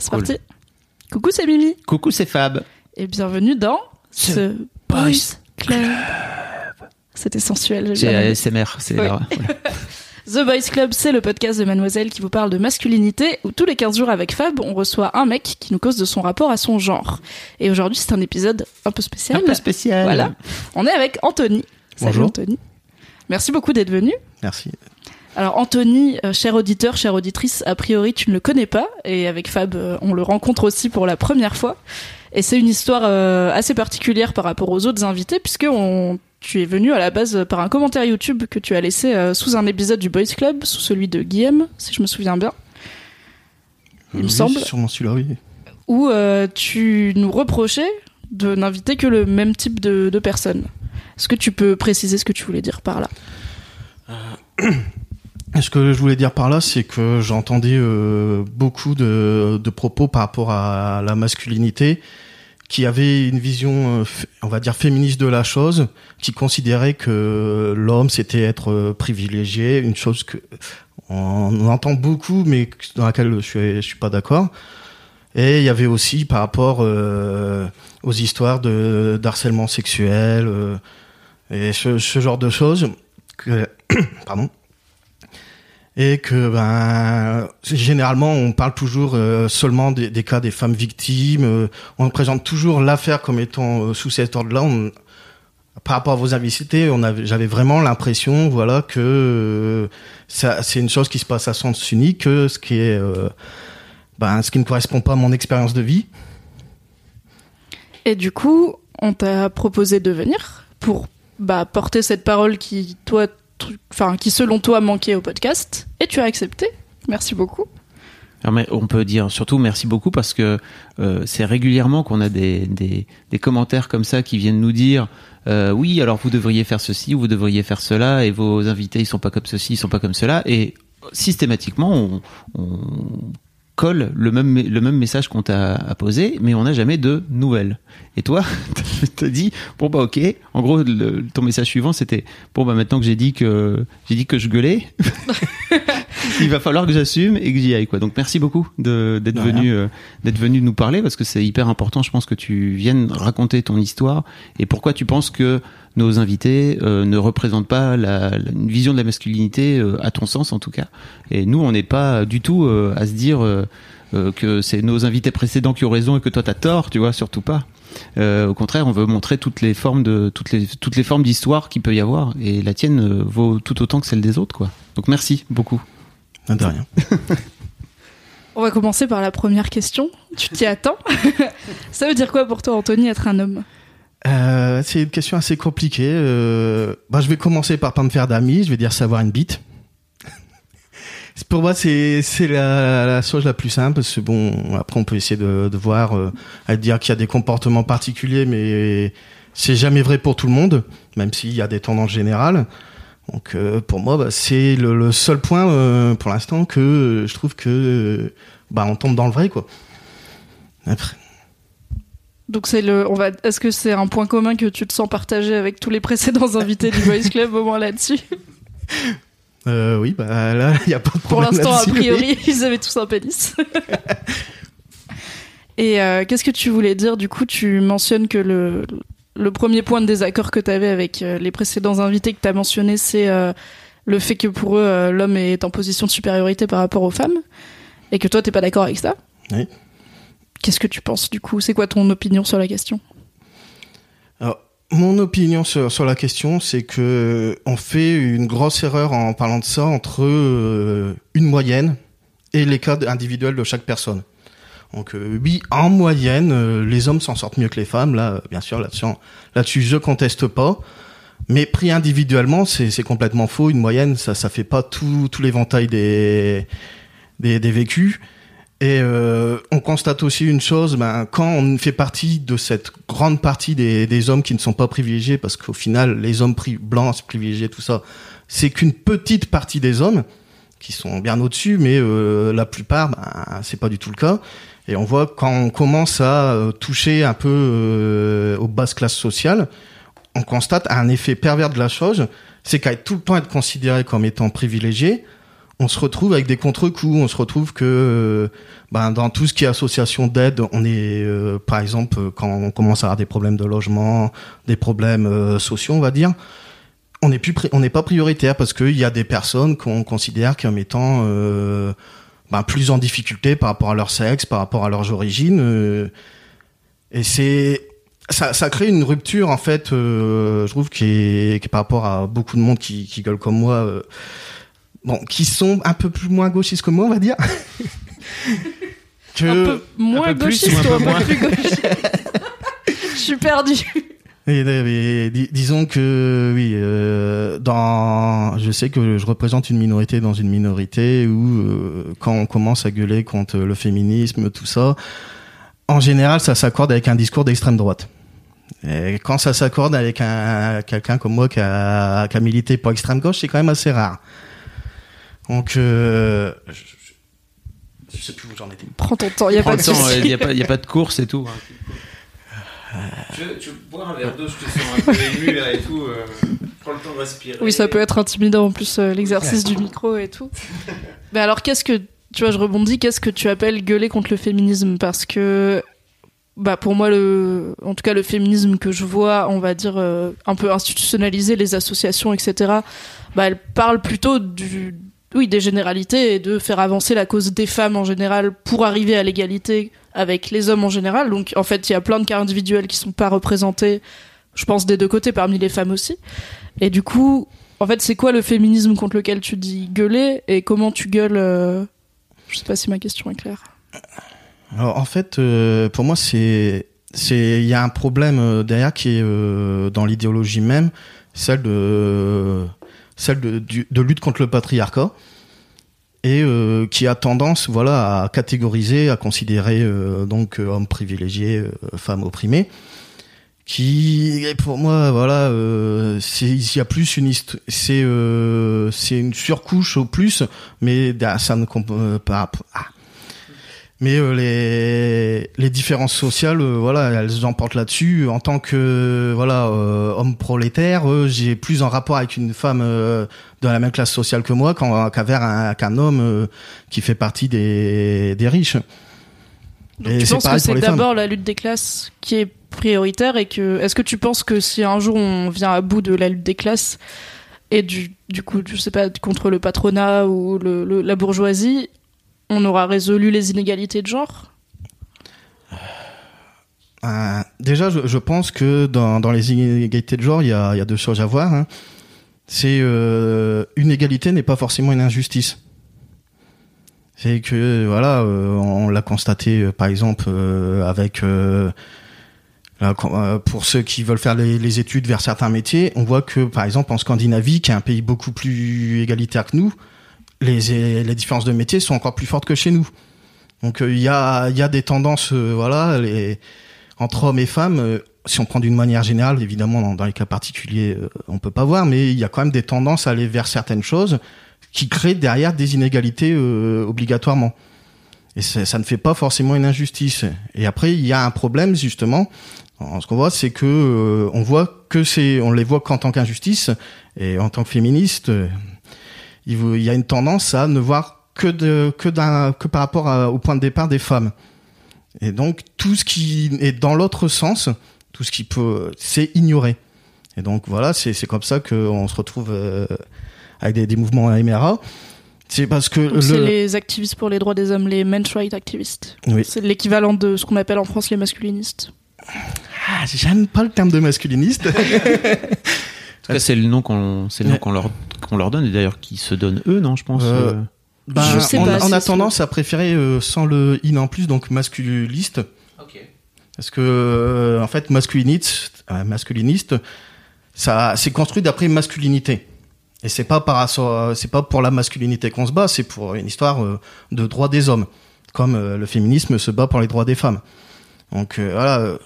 C'est Cool. parti. Coucou, c'est Mimi. Coucou, c'est Fab. Et bienvenue dans Ce ce Boys Club. C'était sensuel. C'est. ASMR, c'est Oui. The Boys Club, c'est le podcast de Mademoiselle qui vous parle de masculinité, où tous les 15 jours avec Fab, on reçoit un mec qui nous cause de son rapport à son genre. Et aujourd'hui, c'est un épisode un peu spécial. un peu spécial. Voilà. On est avec Anthony. Salut Bonjour. Anthony. Merci beaucoup d'être venu. Merci. Alors Anthony, euh, cher auditeur, chère auditrice, a priori tu ne le connais pas et avec Fab euh, on le rencontre aussi pour la première fois et c'est une histoire euh, assez particulière par rapport aux autres invités puisque on, tu es venu à la base par un commentaire YouTube que tu as laissé euh, sous un épisode du Boys Club, sous celui de Guillaume si je me souviens bien, Il me Oui, semble. Sûrement celui-là, oui. où euh, tu nous reprochais de n'inviter que le même type de, de personnes. Est-ce que tu peux préciser ce que tu voulais dire par là? Ce que je voulais dire par là, c'est que j'entendais euh, beaucoup de, de propos par rapport à la masculinité qui avaient une vision, euh, on va dire, féministe de la chose, qui considérait que l'homme, c'était être euh, privilégié, une chose que on entend beaucoup, mais dans laquelle je suis, suis pas d'accord. Et il y avait aussi par rapport euh, aux histoires de d'harcèlement sexuel euh, et ce, ce genre de choses que pardon et que ben généralement on parle toujours euh, seulement des, cas des femmes victimes euh, on présente toujours l'affaire comme étant euh, sous cet ordre-là. Par rapport à vos invités j'avais vraiment l'impression voilà que c'est une chose qui se passe à sens unique que ce qui est ben ce qui ne correspond pas à mon expérience de vie. Et du coup, on t'a proposé de venir pour bah, porter cette parole qui, toi, enfin, qui selon toi manquait au podcast, et tu as accepté. Merci beaucoup. Mais on peut dire surtout merci beaucoup parce que euh, c'est régulièrement qu'on a des, des, commentaires comme ça qui viennent nous dire euh, oui alors vous devriez faire ceci vous devriez faire cela et vos invités ils sont pas comme ceci ils sont pas comme cela et systématiquement on colle le même le même message qu'on t'a posé mais on n'a jamais de nouvelles. Et toi t'as dit bon bah ok. En gros le- ton message suivant c'était bon bah maintenant que j'ai dit que j'ai dit que je gueulais il va falloir que j'assume et que j'y aille quoi. Donc merci beaucoup d'être venu euh, d'être venu nous parler parce que c'est hyper important je pense que tu viennes raconter ton histoire et pourquoi tu penses que nos invités euh, ne représentent pas la, la- une vision de la masculinité euh, à ton sens en tout cas. Et nous on n'est pas du tout euh, à se dire euh, euh, que c'est nos invités précédents qui ont raison et que toi t'as tort, tu vois, surtout pas. Euh, au contraire, on veut montrer toutes les formes de toutes les toutes les formes d'histoire qu'il peut y avoir et la tienne euh, vaut tout autant que celle des autres quoi. Donc merci beaucoup. de rien On va commencer par la première question. Tu t'y attends? Ça veut dire quoi pour toi, Anthony, être un homme? Euh, c'est une question assez compliquée. Euh, bah, je vais commencer par pas me faire d'amis. Je vais dire savoir une bite. Pour moi, c'est c'est la, la chose la plus simple. Parce que bon, après, on peut essayer de, de voir, euh, à dire qu'il y a des comportements particuliers, mais c'est jamais vrai pour tout le monde, même s'il y a des tendances générales. Donc, euh, pour moi, bah, c'est le, le seul point euh, pour l'instant que je trouve que bah, on tombe dans le vrai, quoi. Après, Donc c'est le, on va. Est-ce que c'est un point commun que tu te sens partagé avec tous les précédents invités du Boys Club au moins là-dessus? Euh, oui, bah là, il y a pas de Pour l'instant, a oui. priori, ils avaient tous un pénis. Et euh, qu'est-ce que tu voulais dire? Du coup, tu mentionnes que le, le premier point de désaccord que tu avais avec euh, les précédents invités que tu as mentionné, c'est euh, le fait que pour eux, l'homme est en position de supériorité par rapport aux femmes. Et que toi, t'es pas d'accord avec ça? Oui. Qu'est-ce que tu penses du coup? C'est quoi ton opinion sur la question? Mon opinion sur, sur la question, c'est que on fait une grosse erreur en parlant de ça entre euh, une moyenne et les cas individuels de chaque personne. Donc euh, oui, en moyenne, euh, les hommes s'en sortent mieux que les femmes. Là, bien sûr, là-dessus, là-dessus, je conteste pas. Mais pris individuellement, c'est c'est complètement faux. Une moyenne, ça ça fait pas tout tout l'éventail des des, des vécus. Et euh, on constate aussi une chose, ben, quand on fait partie de cette grande partie des, des hommes qui ne sont pas privilégiés, parce qu'au final, les hommes pri blancs, privilégiés, tout ça, c'est qu'une petite partie des hommes qui sont bien au-dessus, mais euh, la plupart, ben, c'est pas du tout le cas. Et on voit quand on commence à euh, toucher un peu euh, aux basses classes sociales, on constate un effet pervers de la chose, c'est qu'à tout le temps être considéré comme étant privilégié, on se retrouve avec des contre-coups. On se retrouve que euh, ben, dans tout ce qui est association d'aide, on est, euh, par exemple, quand on commence à avoir des problèmes de logement, des problèmes euh, sociaux, on va dire, on n'est plus, on n'est pas prioritaire parce qu'il y a des personnes qu'on considère comme étant euh, ben, plus en difficulté par rapport à leur sexe, par rapport à leurs origines. euh, et c'est ça, ça crée une rupture en fait, euh, je trouve, qui est, qui est par rapport à beaucoup de monde qui, qui gueule comme moi. Bon, qui sont un peu plus moins gauchistes que moi, on va dire. que Un peu moins un peu plus gauchiste ou un peu moins plus gauchiste Je suis perdu. Et, et, dis- disons que oui, euh, dans, je sais que je représente une minorité dans une minorité où euh, quand on commence à gueuler contre le féminisme, tout ça, en général, ça s'accorde avec un discours d'extrême droite. Et quand ça s'accorde avec un quelqu'un comme moi qui a, qui a milité pour extrême gauche, c'est quand même assez rare. Donc, euh, je, sais plus où j'en étais. Prends ton temps, il y a Prends pas le de temps, souci. il n'y a, pas- y a pas de course et tout. Tu veux, tu veux boire un verre d'eau, je te sens un peu ému là et tout. euh, prends le temps de respirer. Oui, ça peut être intimidant en plus euh, l'exercice du micro et tout. Mais alors qu'est-ce que tu vois, je rebondis, qu'est-ce que tu appelles gueuler contre le féminisme? Parce que bah pour moi le en tout cas le féminisme que je vois, on va dire euh, un peu institutionnalisé les associations etc. Bah elles parlent plutôt du oui, des généralités et de faire avancer la cause des femmes en général pour arriver à l'égalité avec les hommes en général. Donc en fait, il y a plein de cas individuels qui sont pas représentés, je pense des deux côtés parmi les femmes aussi. Et du coup, en fait, c'est quoi le féminisme contre lequel tu dis gueuler et comment tu gueules euh, Je sais pas si ma question est claire. Alors, en fait, euh, pour moi, c'est c'est il y a un problème euh, derrière qui est euh, dans l'idéologie même, celle de celle de, du- de lutte contre le patriarcat et euh, qui a tendance, voilà, à catégoriser, à considérer euh, donc euh, hommes privilégiés, euh, femmes opprimées. Qui, pour moi, voilà, euh, c'est il y a plus une c'est euh, c'est une surcouche au plus, mais ça ne comp- euh, pas. ah, mais euh, les les différences sociales, euh, voilà, elles emportent là-dessus. En tant que voilà euh, homme prolétaire, j'ai plus en rapport avec une femme de la même classe sociale que moi qu'en- qu'avec un, qu'un homme qui fait partie des des riches. Donc, Et tu c'est penses que c'est femmes. d'abord la lutte des classes qui est prioritaire et que est-ce que tu penses que si un jour on vient à bout de la lutte des classes et du, du coup je sais pas contre le patronat ou le, le- la bourgeoisie on aura résolu les inégalités de genre? Euh, déjà, je, pense que dans, les inégalités de genre, il y a, deux choses à voir. hein. C'est euh, une égalité n'est pas forcément une injustice. C'est que voilà, euh, on l'a constaté par exemple avec pour ceux qui veulent faire les études vers certains métiers, on voit que par exemple en Scandinavie, qui est un pays beaucoup plus égalitaire que nous, les, les différences de métiers sont encore plus fortes que chez nous. Donc euh, il y a y a des tendances euh, voilà les entre hommes et femmes, euh, si on prend d'une manière générale, évidemment, dans, les cas particuliers, on peut pas voir, mais il y a quand même des tendances à aller vers certaines choses qui créent derrière des inégalités obligatoirement. Et ça, ne fait pas forcément une injustice. Et après, il y a un problème justement. En- Ce qu'on voit, c'est que on voit que c'est, on les voit qu'en tant qu'injustice et en tant que féministe, il vous- il y a une tendance à ne voir que de que d'un que par rapport à- au point de départ des femmes. Et donc tout ce qui est dans l'autre sens, tout ce qui peut, c'est ignoré. Et donc voilà, c'est comme ça qu'on se retrouve euh, avec des, des mouvements MRA. C'est parce que c'est le, les activistes pour les droits des hommes les men's rights activistes Oui. c'est l'équivalent de ce qu'on appelle en France les masculinistes ah, j'aime pas le terme de masculiniste. En tout cas, c'est le nom qu'on c'est le nom Ouais. qu'on leur, qu'on leur donne et d'ailleurs qui se donnent eux, non, je pense. Euh, euh. Ben, Je sais on, pas, on a tendance à préférer euh, sans le in en plus, donc masculiste. Parce que euh, en fait, masculiniste, euh, masculiniste, ça c'est construit d'après masculinité. Et c'est pas par c'est pas pour la masculinité qu'on se bat, c'est pour une histoire euh, de droits des hommes, comme euh, le féminisme se bat pour les droits des femmes. Donc euh, voilà,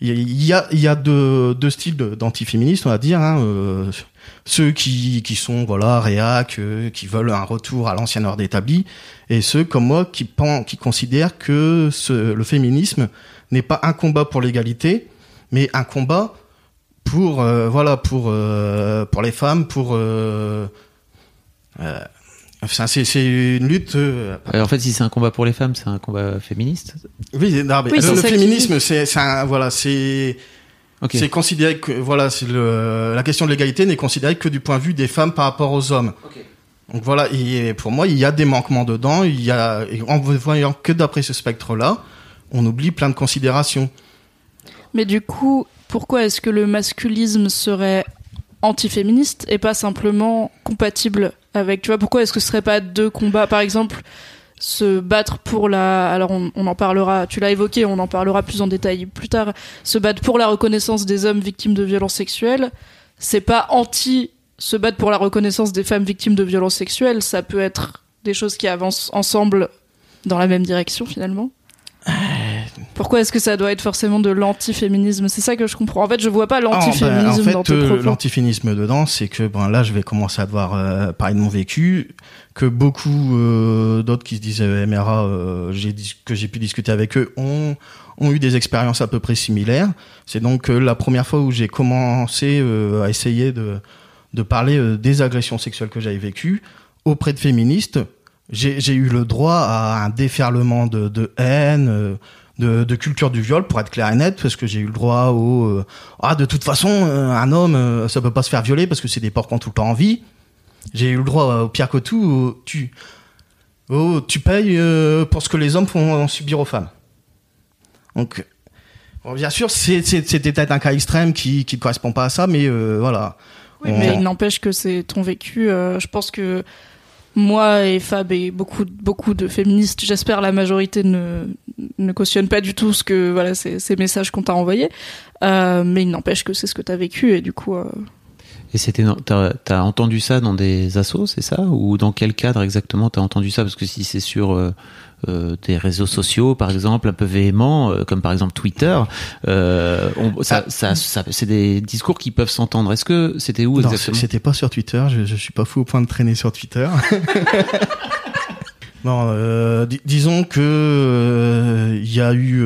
il y a il y a deux, deux styles d'antiféministes, on va dire. Hein, ceux qui qui sont voilà réac, qui veulent un retour à l'ancien ordre établi, et ceux comme moi qui pensent, qui considèrent que ce, le féminisme n'est pas un combat pour l'égalité, mais un combat pour euh, voilà pour euh, pour les femmes pour euh, enfin c'est une lutte en fait si c'est un combat pour les femmes c'est un combat féministe. Oui, non, mais le féminisme c'est c'est voilà c'est c'est considéré que voilà c'est le la question de l'égalité n'est considérée que du point de vue des femmes par rapport aux hommes. Donc voilà et pour moi il y a des manquements dedans il y a en voyant que d'après ce spectre là on oublie plein de considérations. Mais du coup pourquoi est-ce que le masculisme serait antiféministe et pas simplement compatible avec tu vois pourquoi est-ce que ce serait pas deux combats par exemple se battre pour la alors on, en parlera tu l'as évoqué on en parlera plus en détail plus tard se battre pour la reconnaissance des hommes victimes de violences sexuelles c'est pas anti se battre pour la reconnaissance des femmes victimes de violences sexuelles ça peut être des choses qui avancent ensemble dans la même direction finalement. Euh, pourquoi est-ce que ça doit être forcément de l'antiféminisme? C'est ça que je comprends. En fait, je vois pas l'antiféminisme ah, en fait, euh, L'antiféminisme dedans, c'est que bon là, je vais commencer à devoir euh, parler de mon vécu, que beaucoup euh, d'autres qui se disent MRA, j'ai que j'ai pu discuter avec eux, ont ont eu des expériences à peu près similaires. C'est donc la première fois où j'ai commencé à essayer de de parler des agressions sexuelles que j'avais vécues auprès de féministes. J'ai eu le droit à un déferlement de, de haine de, de, culture du viol pour être clair et net parce que j'ai eu le droit au euh, ah de toute façon euh, un homme euh, ça peut pas se faire violer parce que c'est des porcs qui ont tout le temps envie j'ai eu le droit au pire que tout tu oh, tu payes pour ce que les hommes font subir aux femmes. Donc bien sûr c'était peut-être un cas extrême qui qui ne correspond pas à ça mais voilà. Oui, mais il n'empêche que c'est ton vécu je pense que moi et Fab et beaucoup beaucoup de féministes, j'espère la majorité ne ne cautionne pas du tout ce que voilà ces, messages qu'on t'a envoyés, euh, mais il n'empêche que c'est ce que t'as vécu et du coup. Euh... Et c'était t'as as entendu ça dans des assos, c'est ça? Ou dans quel cadre exactement t'as entendu ça? Parce que si c'est sur euh, euh, des réseaux sociaux, par exemple, un peu véhéments, euh, comme par exemple Twitter. Euh, ça, ça, ça c'est des discours qui peuvent s'entendre. Est-ce que c'était où exactement? C'était pas sur Twitter. Je, je suis pas fou au point de traîner sur Twitter. Non, euh, disons que il y a eu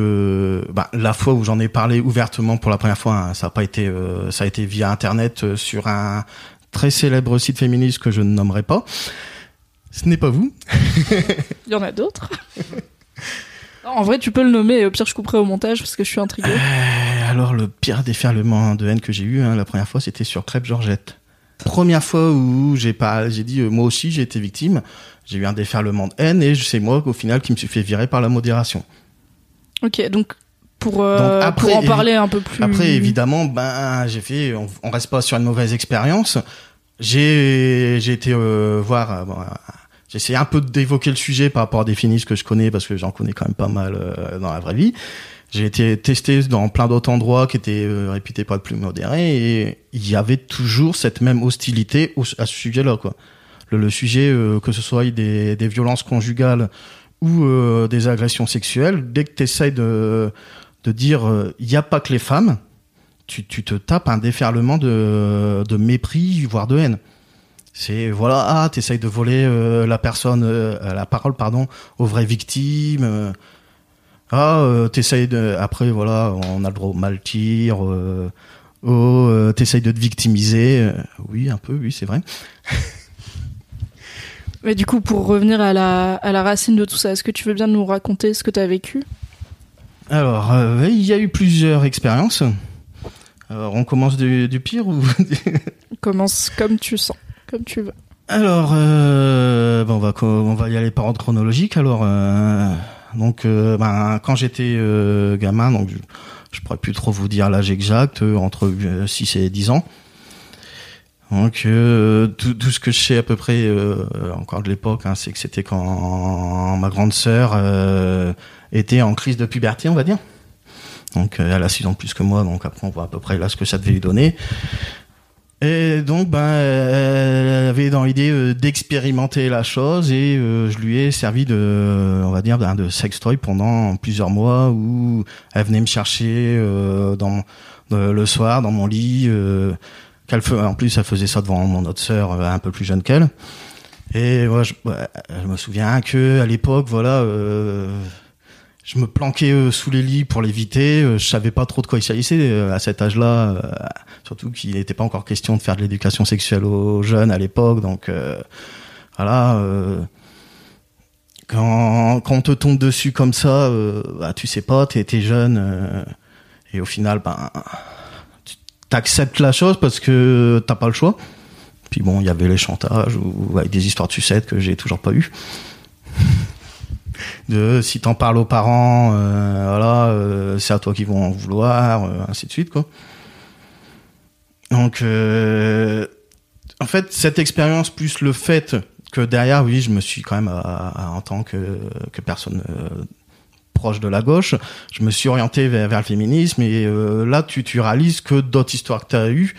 bah, la fois où j'en ai parlé ouvertement pour la première fois. Hein, ça a pas été, ça a été via internet sur un très célèbre site féministe que je ne nommerai pas. Ce n'est pas vous. Il y en a d'autres. En vrai, tu peux le nommer. Au pire, je couperai au montage parce que je suis intrigué. Euh, alors, le pire déferlement de haine que j'ai eu, hein, la première fois, c'était sur Crêpe Georgette. Première fois où j'ai pas, j'ai dit, euh, moi aussi, j'ai été victime. J'ai eu un déferlement de haine et c'est moi, au final, qui me suis fait virer par la modération. Ok, donc pour, euh, pour en parler un peu plus. Après, évidemment, ben, j'ai fait, on, on, reste pas sur une mauvaise expérience. J'ai, j'ai été voir j'ai essayé un peu d'évoquer le sujet par rapport à des finishes que je connais parce que j'en connais quand même pas mal euh, dans la vraie vie. J'ai été testé dans plein d'autres endroits qui étaient euh, réputés pas plus modérés et il y avait toujours cette même hostilité à ce sujet-là quoi. Le, sujet euh, que ce soit des, violences conjugales ou des agressions sexuelles, dès que tu essayes de de dire il n'y a pas que les femmes, tu, tu te tapes un déferlement de, de mépris voire de haine. C'est voilà, ah, t'essayes de voler euh, la personne, euh, la parole, pardon, aux vraies victimes. Euh. ah, euh, t'essayes de. Après, voilà, on a le droit au mal tir. oh, t'essayes de te victimiser. oui, un peu, oui, c'est vrai. Mais du coup, pour revenir à la, à la racine de tout ça, est-ce que tu veux bien nous raconter ce que tu as vécu? Alors, il y a eu plusieurs expériences. Alors, on commence du, du pire ou On commence comme tu sens comme tu veux. Alors, euh, on va on va y aller par ordre chronologique. Alors, euh, donc, euh, ben, quand j'étais euh, gamin, donc je, je, pourrais plus trop vous dire l'âge exact, entre 6 et 10 ans. Donc, tout, ce que je sais à peu près encore de l'époque, hein, c'est que c'était quand ma grande sœur était en crise de puberté, on va dire. Donc, elle a 6 ans plus que moi, donc après on voit à peu près là ce que ça devait lui donner. Et donc, ben, elle avait dans l'idée euh, d'expérimenter la chose et euh, je lui ai servi de, on va dire, d'un de sextoy pendant plusieurs mois où elle venait me chercher euh, dans le soir dans mon lit. en plus, elle faisait ça devant mon autre sœur un peu plus jeune qu'elle. Et moi, je, je, me souviens que à l'époque, voilà je me planquais euh, sous les lits pour l'éviter. Euh, je savais pas trop de quoi il s'agissait euh, à cet âge-là, surtout qu'il n'était pas encore question de faire de l'éducation sexuelle aux jeunes à l'époque. Donc voilà, quand, quand on te tombe dessus comme ça, bah, tu sais pas, t'es es jeune et au final, ben tu t'acceptes la chose parce que t'as pas le choix. Puis bon, il y avait les chantages ou avec des histoires de sucettes que j'ai toujours pas eu de si t'en parles aux parents, euh, voilà, euh, c'est à toi qu'ils vont en vouloir, euh, ainsi de suite, quoi. Donc, en fait, cette expérience plus le fait que derrière, oui, je me suis quand même, en tant que, que personne proche de la gauche, je me suis orienté vers, le féminisme et là, tu, tu réalises que d'autres histoires que tu as eues,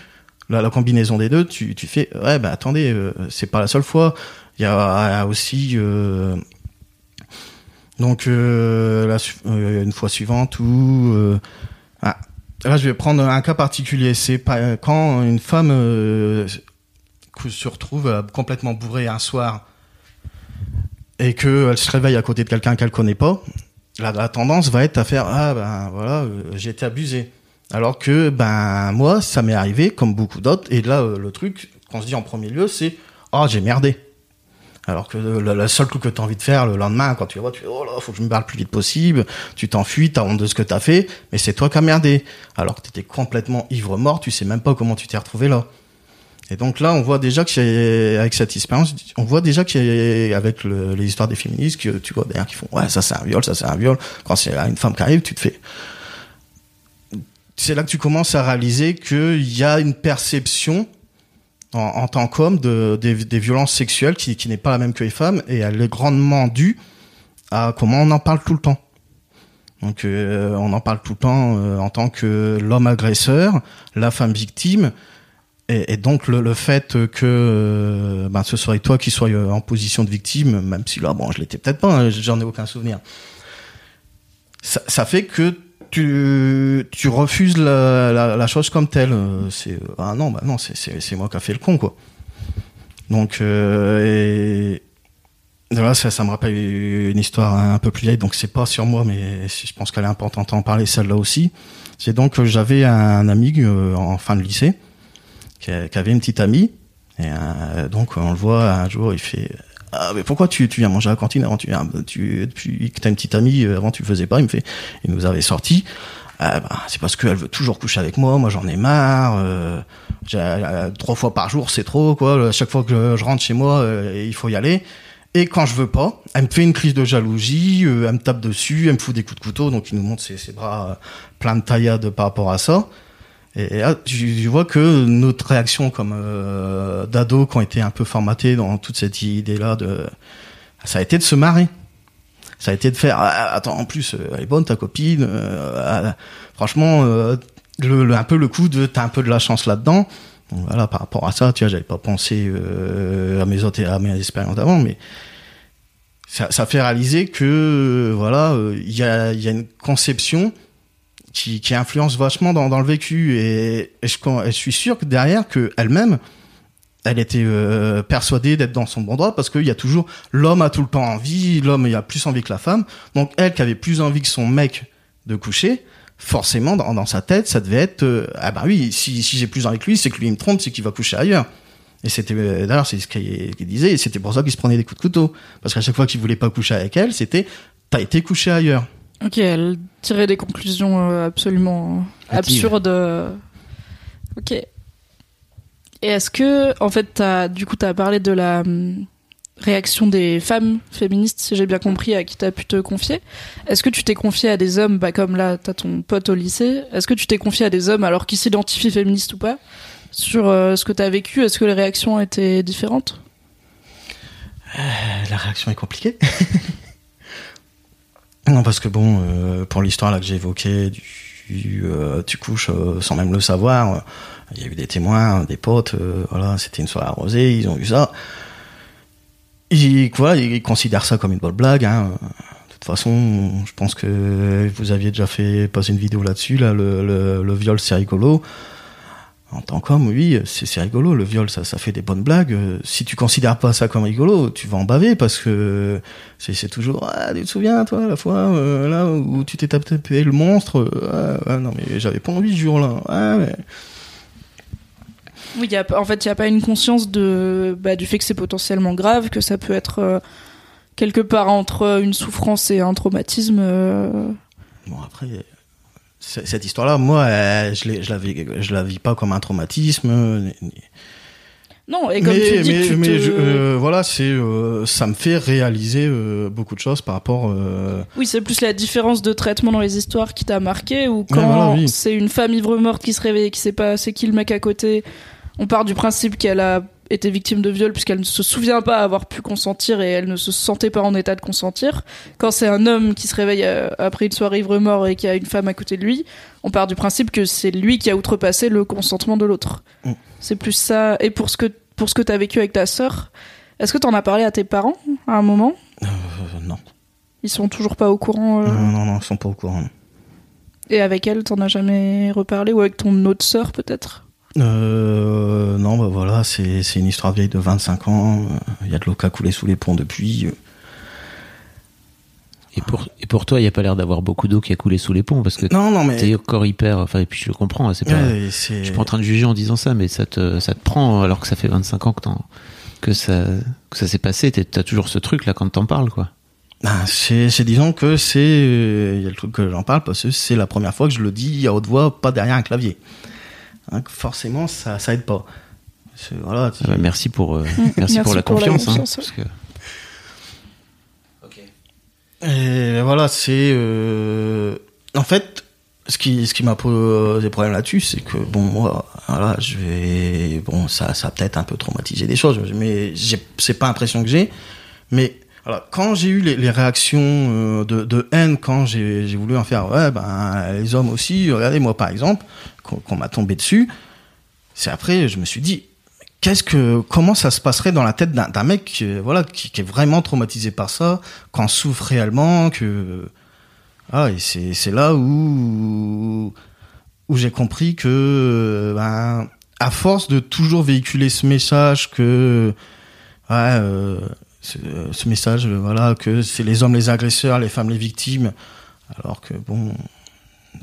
la, combinaison des deux, tu, tu fais, ouais, bah attendez, c'est pas la seule fois. Il y a, aussi donc euh, euh, une fois suivante où euh, ah, là je vais prendre un cas particulier, c'est pas quand une femme se retrouve complètement bourrée un soir et qu'elle se réveille à côté de quelqu'un qu'elle connaît pas, la, la, tendance va être à faire ah ben voilà j'ai été abusé. Alors que ben moi ça m'est arrivé comme beaucoup d'autres et là le truc qu'on se dit en premier lieu c'est oh j'ai merdé. Alors que le, seul coup que tu as envie de faire le lendemain, quand tu vois, tu fais oh là, faut que je me parle le plus vite possible. Tu t'enfuis, t'as honte de ce que t'as fait, mais c'est toi qui as merdé. Alors que t'étais complètement ivre mort, tu sais même pas comment tu t'es retrouvé là. Et donc là, on voit déjà que avec cette expérience, on voit déjà qu'avec les histoires des féministes, que tu vois derrière qui font ouais ça c'est un viol, ça c'est un viol. Quand c'est une femme qui arrive, tu te fais. C'est là que tu commences à réaliser qu'il y a une perception en, tant qu'homme de, des, violences sexuelles qui, n'est pas la même que les femmes et elle est grandement due à comment on en parle tout le temps. Donc euh, on en parle tout le temps euh, en tant que l'homme agresseur, la femme victime, et, donc le, fait que euh, ben, ce serait toi qui sois en position de victime, même si là bon je l'étais peut-être pas, hein, j'en ai aucun souvenir. Ça fait que tu, tu refuses la, chose comme telle. Euh, c'est ah non, bah non, c'est moi qui a fait le con quoi. Donc euh, et là, ça, ça me rappelle une histoire un peu plus vieille, donc c'est pas sur moi, mais je pense qu'elle est importante à en parler celle-là aussi. C'est donc que j'avais un ami euh, en fin de lycée qui, avait une petite amie, et donc on le voit un jour, il fait ah, mais pourquoi tu, tu viens manger à la cantine avant tu tu depuis que t'as une petite amie euh, avant tu faisais pas il me fait il nous avait sorti. Ah, bah, c'est parce qu'elle veut toujours coucher avec moi moi j'en ai marre euh, euh, trois fois par jour c'est trop quoi. Chaque fois que je rentre chez moi il faut y aller. Et quand je veux pas elle me fait une crise de jalousie elle me tape dessus elle me fout des coups de couteau donc il nous montre ses, ses bras plein de taillades par rapport à ça et là, je, vois que notre réaction comme euh, d'ados qui ont été un peu formatés dans toute cette idée-là, de, ça a été de se marrer. Ça a été de faire, ah, attends, en plus, euh, elle est bonne ta copine. Euh, ah, franchement, euh, le, un peu le coup de, t'as un peu de la chance là-dedans. voilà, par rapport à ça, tu vois, j'avais pas pensé à mes autres, à mes expériences d'avant, mais ça, ça fait réaliser que, voilà, il y a, y a une conception qui, qui influence vachement dans, dans le vécu. Et, je, suis sûr que derrière que elle-même elle était euh, persuadée d'être dans son bon droit parce qu'il y a toujours l'homme a tout le temps envie l'homme il a plus envie que la femme. Donc elle qui avait plus envie que son mec de coucher forcément dans, dans sa tête ça devait être euh, ah bah oui si, si j'ai plus envie que lui c'est que lui il me trompe c'est qu'il va coucher ailleurs. Et c'était euh, d'ailleurs c'est ce qu'il disait et c'était pour ça qu'il se prenait des coups de couteau. Parce qu'à chaque fois qu'il voulait pas coucher avec elle c'était t'as été couché ailleurs Ok, elle tirait des conclusions euh, absolument absurdes. Euh. Ok. Et est-ce que, en fait, as, du coup, tu as parlé de la hum, réaction des femmes féministes, si j'ai bien compris, à qui tu as pu te confier. Est-ce que tu t'es confié à des hommes, bah, comme là, tu as ton pote au lycée, est-ce que tu t'es confié à des hommes alors qu'ils s'identifient féministes ou pas? Sur euh, ce que tu as vécu, est-ce que les réactions étaient différentes? La réaction est compliquée. Non, parce que bon, euh, pour l'histoire là que j'ai évoquée, du, euh, tu couches euh, sans même le savoir. Il y a eu des témoins, des potes, euh, voilà, c'était une soirée arrosée, ils ont vu ça. Ils, ils considèrent ça comme une bonne blague. Hein. De toute façon, je pense que vous aviez déjà fait passer une vidéo là-dessus. Là, le, le, le viol, c'est rigolo. En tant qu'homme, oui, c'est rigolo. Le viol, ça, ça fait des bonnes blagues. Si tu considères pas ça comme rigolo, tu vas en baver parce que c'est toujours. Ah, tu te souviens, toi, la fois euh, là où tu t'es tapé le monstre euh, ah, ah, Non, mais j'avais pas envie ce jour-là. Ah, mais... Oui, y a, en fait, il n'y a pas une conscience de, bah, du fait que c'est potentiellement grave, que ça peut être euh, quelque part entre une souffrance et un traumatisme. euh. Bon, après, cette histoire-là, moi, euh, je, je, la vis, je la vis pas comme un traumatisme. euh, Non, et comme mais tu dis, mais, tu mais te- je- euh, voilà, c'est euh, ça me fait réaliser euh, beaucoup de choses par rapport. Oui, c'est plus la différence de traitement dans les histoires qui t'a marqué, ou quand voilà, oui. c'est une femme ivre morte qui se réveille et qui sait pas c'est qui le mec à côté, on part du principe qu'elle a été victime de viol puisqu'elle ne se souvient pas avoir pu consentir et elle ne se sentait pas en état de consentir. Quand c'est un homme qui se réveille euh, après une soirée ivre mort et qui a une femme à côté de lui, on part du principe que c'est lui qui a outrepassé le consentement de l'autre. Mm. C'est plus ça. Et pour ce que pour ce que t'as vécu avec ta sœur, est-ce que t'en as parlé à tes parents à un moment? Euh, non. Ils sont toujours pas au courant. euh, non, non, non, ils sont pas au courant. Et avec elle, t'en as jamais reparlé? Ou avec ton autre sœur, peut-être? Euh, non, bah voilà, c'est c'est une histoire vieille de 25 ans. Il y a de l'eau qui a coulé sous les ponts depuis. Et pour, et pour toi, il n'y a pas l'air d'avoir beaucoup d'eau qui a coulé sous les ponts parce que Non, non, mais. t'es encore hyper. Enfin, et puis je le comprends. hein, C'est pas. Ouais, Je suis pas en train de juger en disant ça, mais ça te, ça te prend alors que ça fait 25 ans que, que ça, que ça s'est passé. T'as toujours ce truc là quand t'en parles, quoi. C'est c'est- disons que c'est euh, il y a le truc que j'en parle parce que c'est la première fois que je le dis à haute voix pas derrière un clavier Hein, forcément ça ça aide pas. C'est- voilà tu- Ah bah, merci pour, euh, merci, Merci pour la pour la confiance. hein, confiance, parce que- et voilà c'est euh, en fait ce qui ce qui m'a posé problème là-dessus c'est que bon moi voilà je vais bon ça ça a peut-être un peu traumatisé des choses mais c'est pas l'impression que j'ai. Mais voilà, quand j'ai eu les, les réactions euh, de, de haine, quand j'ai j'ai voulu en faire, ouais, ben les hommes aussi, regardez moi par exemple, qu'on m'a tombé dessus, c'est après je me suis dit, qu'est-ce que, comment ça se passerait dans la tête d'un mec, euh, voilà, qui, qui est vraiment traumatisé par ça, qu'on souffre réellement, que, ah, et c'est là où où j'ai compris que, euh, ben, à force de toujours véhiculer ce message que, euh, ce, ce message, voilà, que c'est les hommes les agresseurs, les femmes les victimes, alors que bon,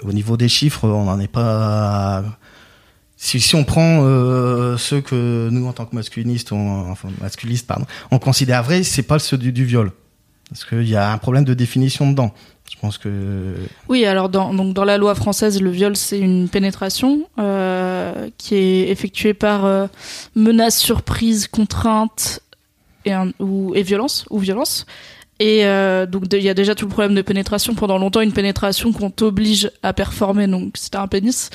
au niveau des chiffres, on n'en est pas. Si, on prend euh, ceux que nous, en tant que masculinistes, on, enfin masculistes, pardon, on considère vrais, c'est pas ceux du, viol, parce qu'il y a un problème de définition dedans. Je pense que Oui, alors dans, donc dans la loi française, le viol, c'est une pénétration euh, qui est effectuée par euh, menace, surprise, contrainte et, ou, violence ou violence. Et euh, donc il y a déjà tout le problème de pénétration. Pendant longtemps, une pénétration qu'on t'oblige à performer, donc c'était un pénis,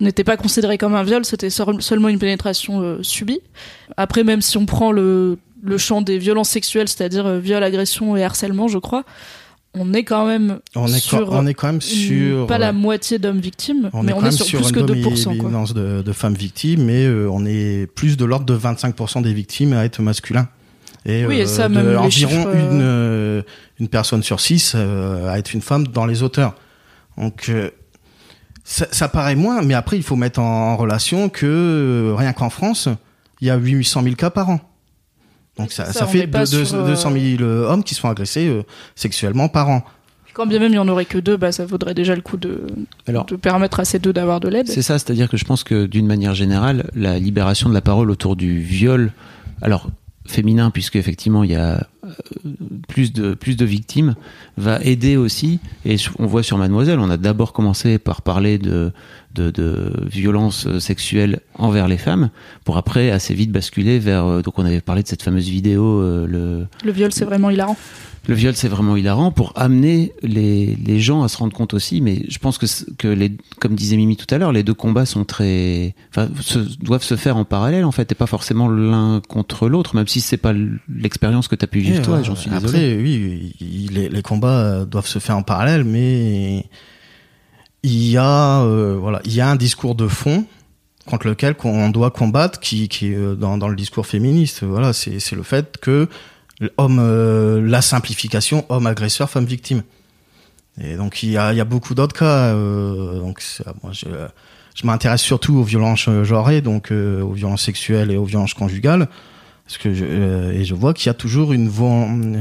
n'était pas considéré comme un viol, c'était seul- seulement une pénétration euh, subie. Après, même si on prend le, le champ des violences sexuelles, c'est-à-dire euh, viol, agression et harcèlement, je crois, on est quand même on est, sur quand, on est quand même sur pas la moitié d'hommes victimes, On mais est on est sur, sur plus une que 2%. Quoi. de, de femmes victimes, mais euh, on est plus de l'ordre de 25% des victimes à être masculins. Et, Oui, et euh, ça, de même environ chiffres, euh, une, euh, une personne sur six euh, à être une femme dans les auteurs. Donc euh, ça, ça paraît moins, mais après il faut mettre en, en relation que euh, rien qu'en France, il y a 800 000 cas par an. Donc ça, Ça, ça fait deux- sur, euh, 200 000 hommes qui sont agressés euh, sexuellement par an. Quand bien même il y en aurait que deux, bah, ça vaudrait déjà le coup de, Alors, de permettre à ces deux d'avoir de l'aide. C'est ça, c'est-à-dire que je pense que d'une manière générale, la libération de la parole autour du viol, alors féminin, puisque effectivement il y a euh, plus de plus de victimes, va aider aussi. Et on voit sur Mademoiselle, on a d'abord commencé par parler de de, de violences sexuelles envers les femmes, pour après assez vite basculer vers. euh, Donc on avait parlé de cette fameuse vidéo, euh, le Le viol, c'est vraiment hilarant. Le viol, c'est vraiment hilarant pour amener les, les gens à se rendre compte aussi. Mais je pense que, que les, comme disait Mimi tout à l'heure, les deux combats sont très, enfin, se- doivent se faire en parallèle en fait, et pas forcément l'un contre l'autre, même si c'est pas l'expérience que tu as pu vivre Et, toi. euh, J'en suis désolé. Après, oui, il- les, les combats euh, doivent se faire en parallèle, mais il y a euh, voilà, il y a un discours de fond contre lequel on doit combattre, qui, qui est dans, dans le discours féministe. Voilà, c'est c'est le fait que homme, euh, la simplification, homme agresseur, femme victime. Et donc il y a, beaucoup d'autres cas. Euh, donc moi je, je m'intéresse surtout aux violences genrées, donc euh, aux violences sexuelles et aux violences conjugales, parce que je, euh, et je vois qu'il y a toujours une volonté.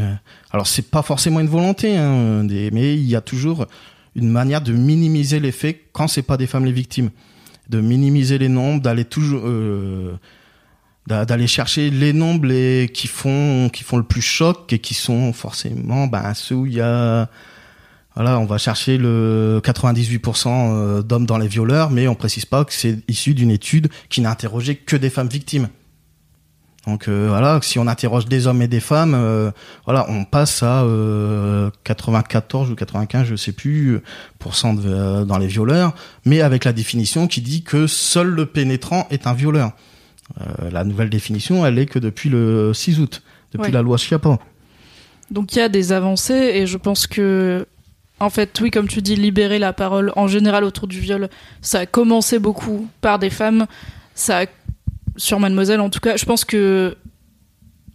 alors c'est pas forcément une volonté, hein, mais il y a toujours une manière de minimiser les faits quand c'est pas des femmes les victimes, de minimiser les nombres, d'aller toujours euh, d'aller chercher les nombres qui font qui font le plus choc et qui sont forcément ben ceux où il y a voilà, on va chercher le 98% euh, d'hommes dans les violeurs, mais on précise pas que c'est issu d'une étude qui n'a interrogé que des femmes victimes. Donc euh, voilà, si on interroge des hommes et des femmes, euh, voilà, on passe à 94 ou 95, je sais plus, pourcent dans les violeurs, mais avec la définition qui dit que seul le pénétrant est un violeur. La nouvelle définition, elle est que depuis le 6 août, depuis Ouais. la loi Schiappa. Donc il y a des avancées et je pense que en fait oui comme tu dis libérer la parole en général autour du viol ça a commencé beaucoup par des femmes ça a- sur mademoiselle en tout cas je pense que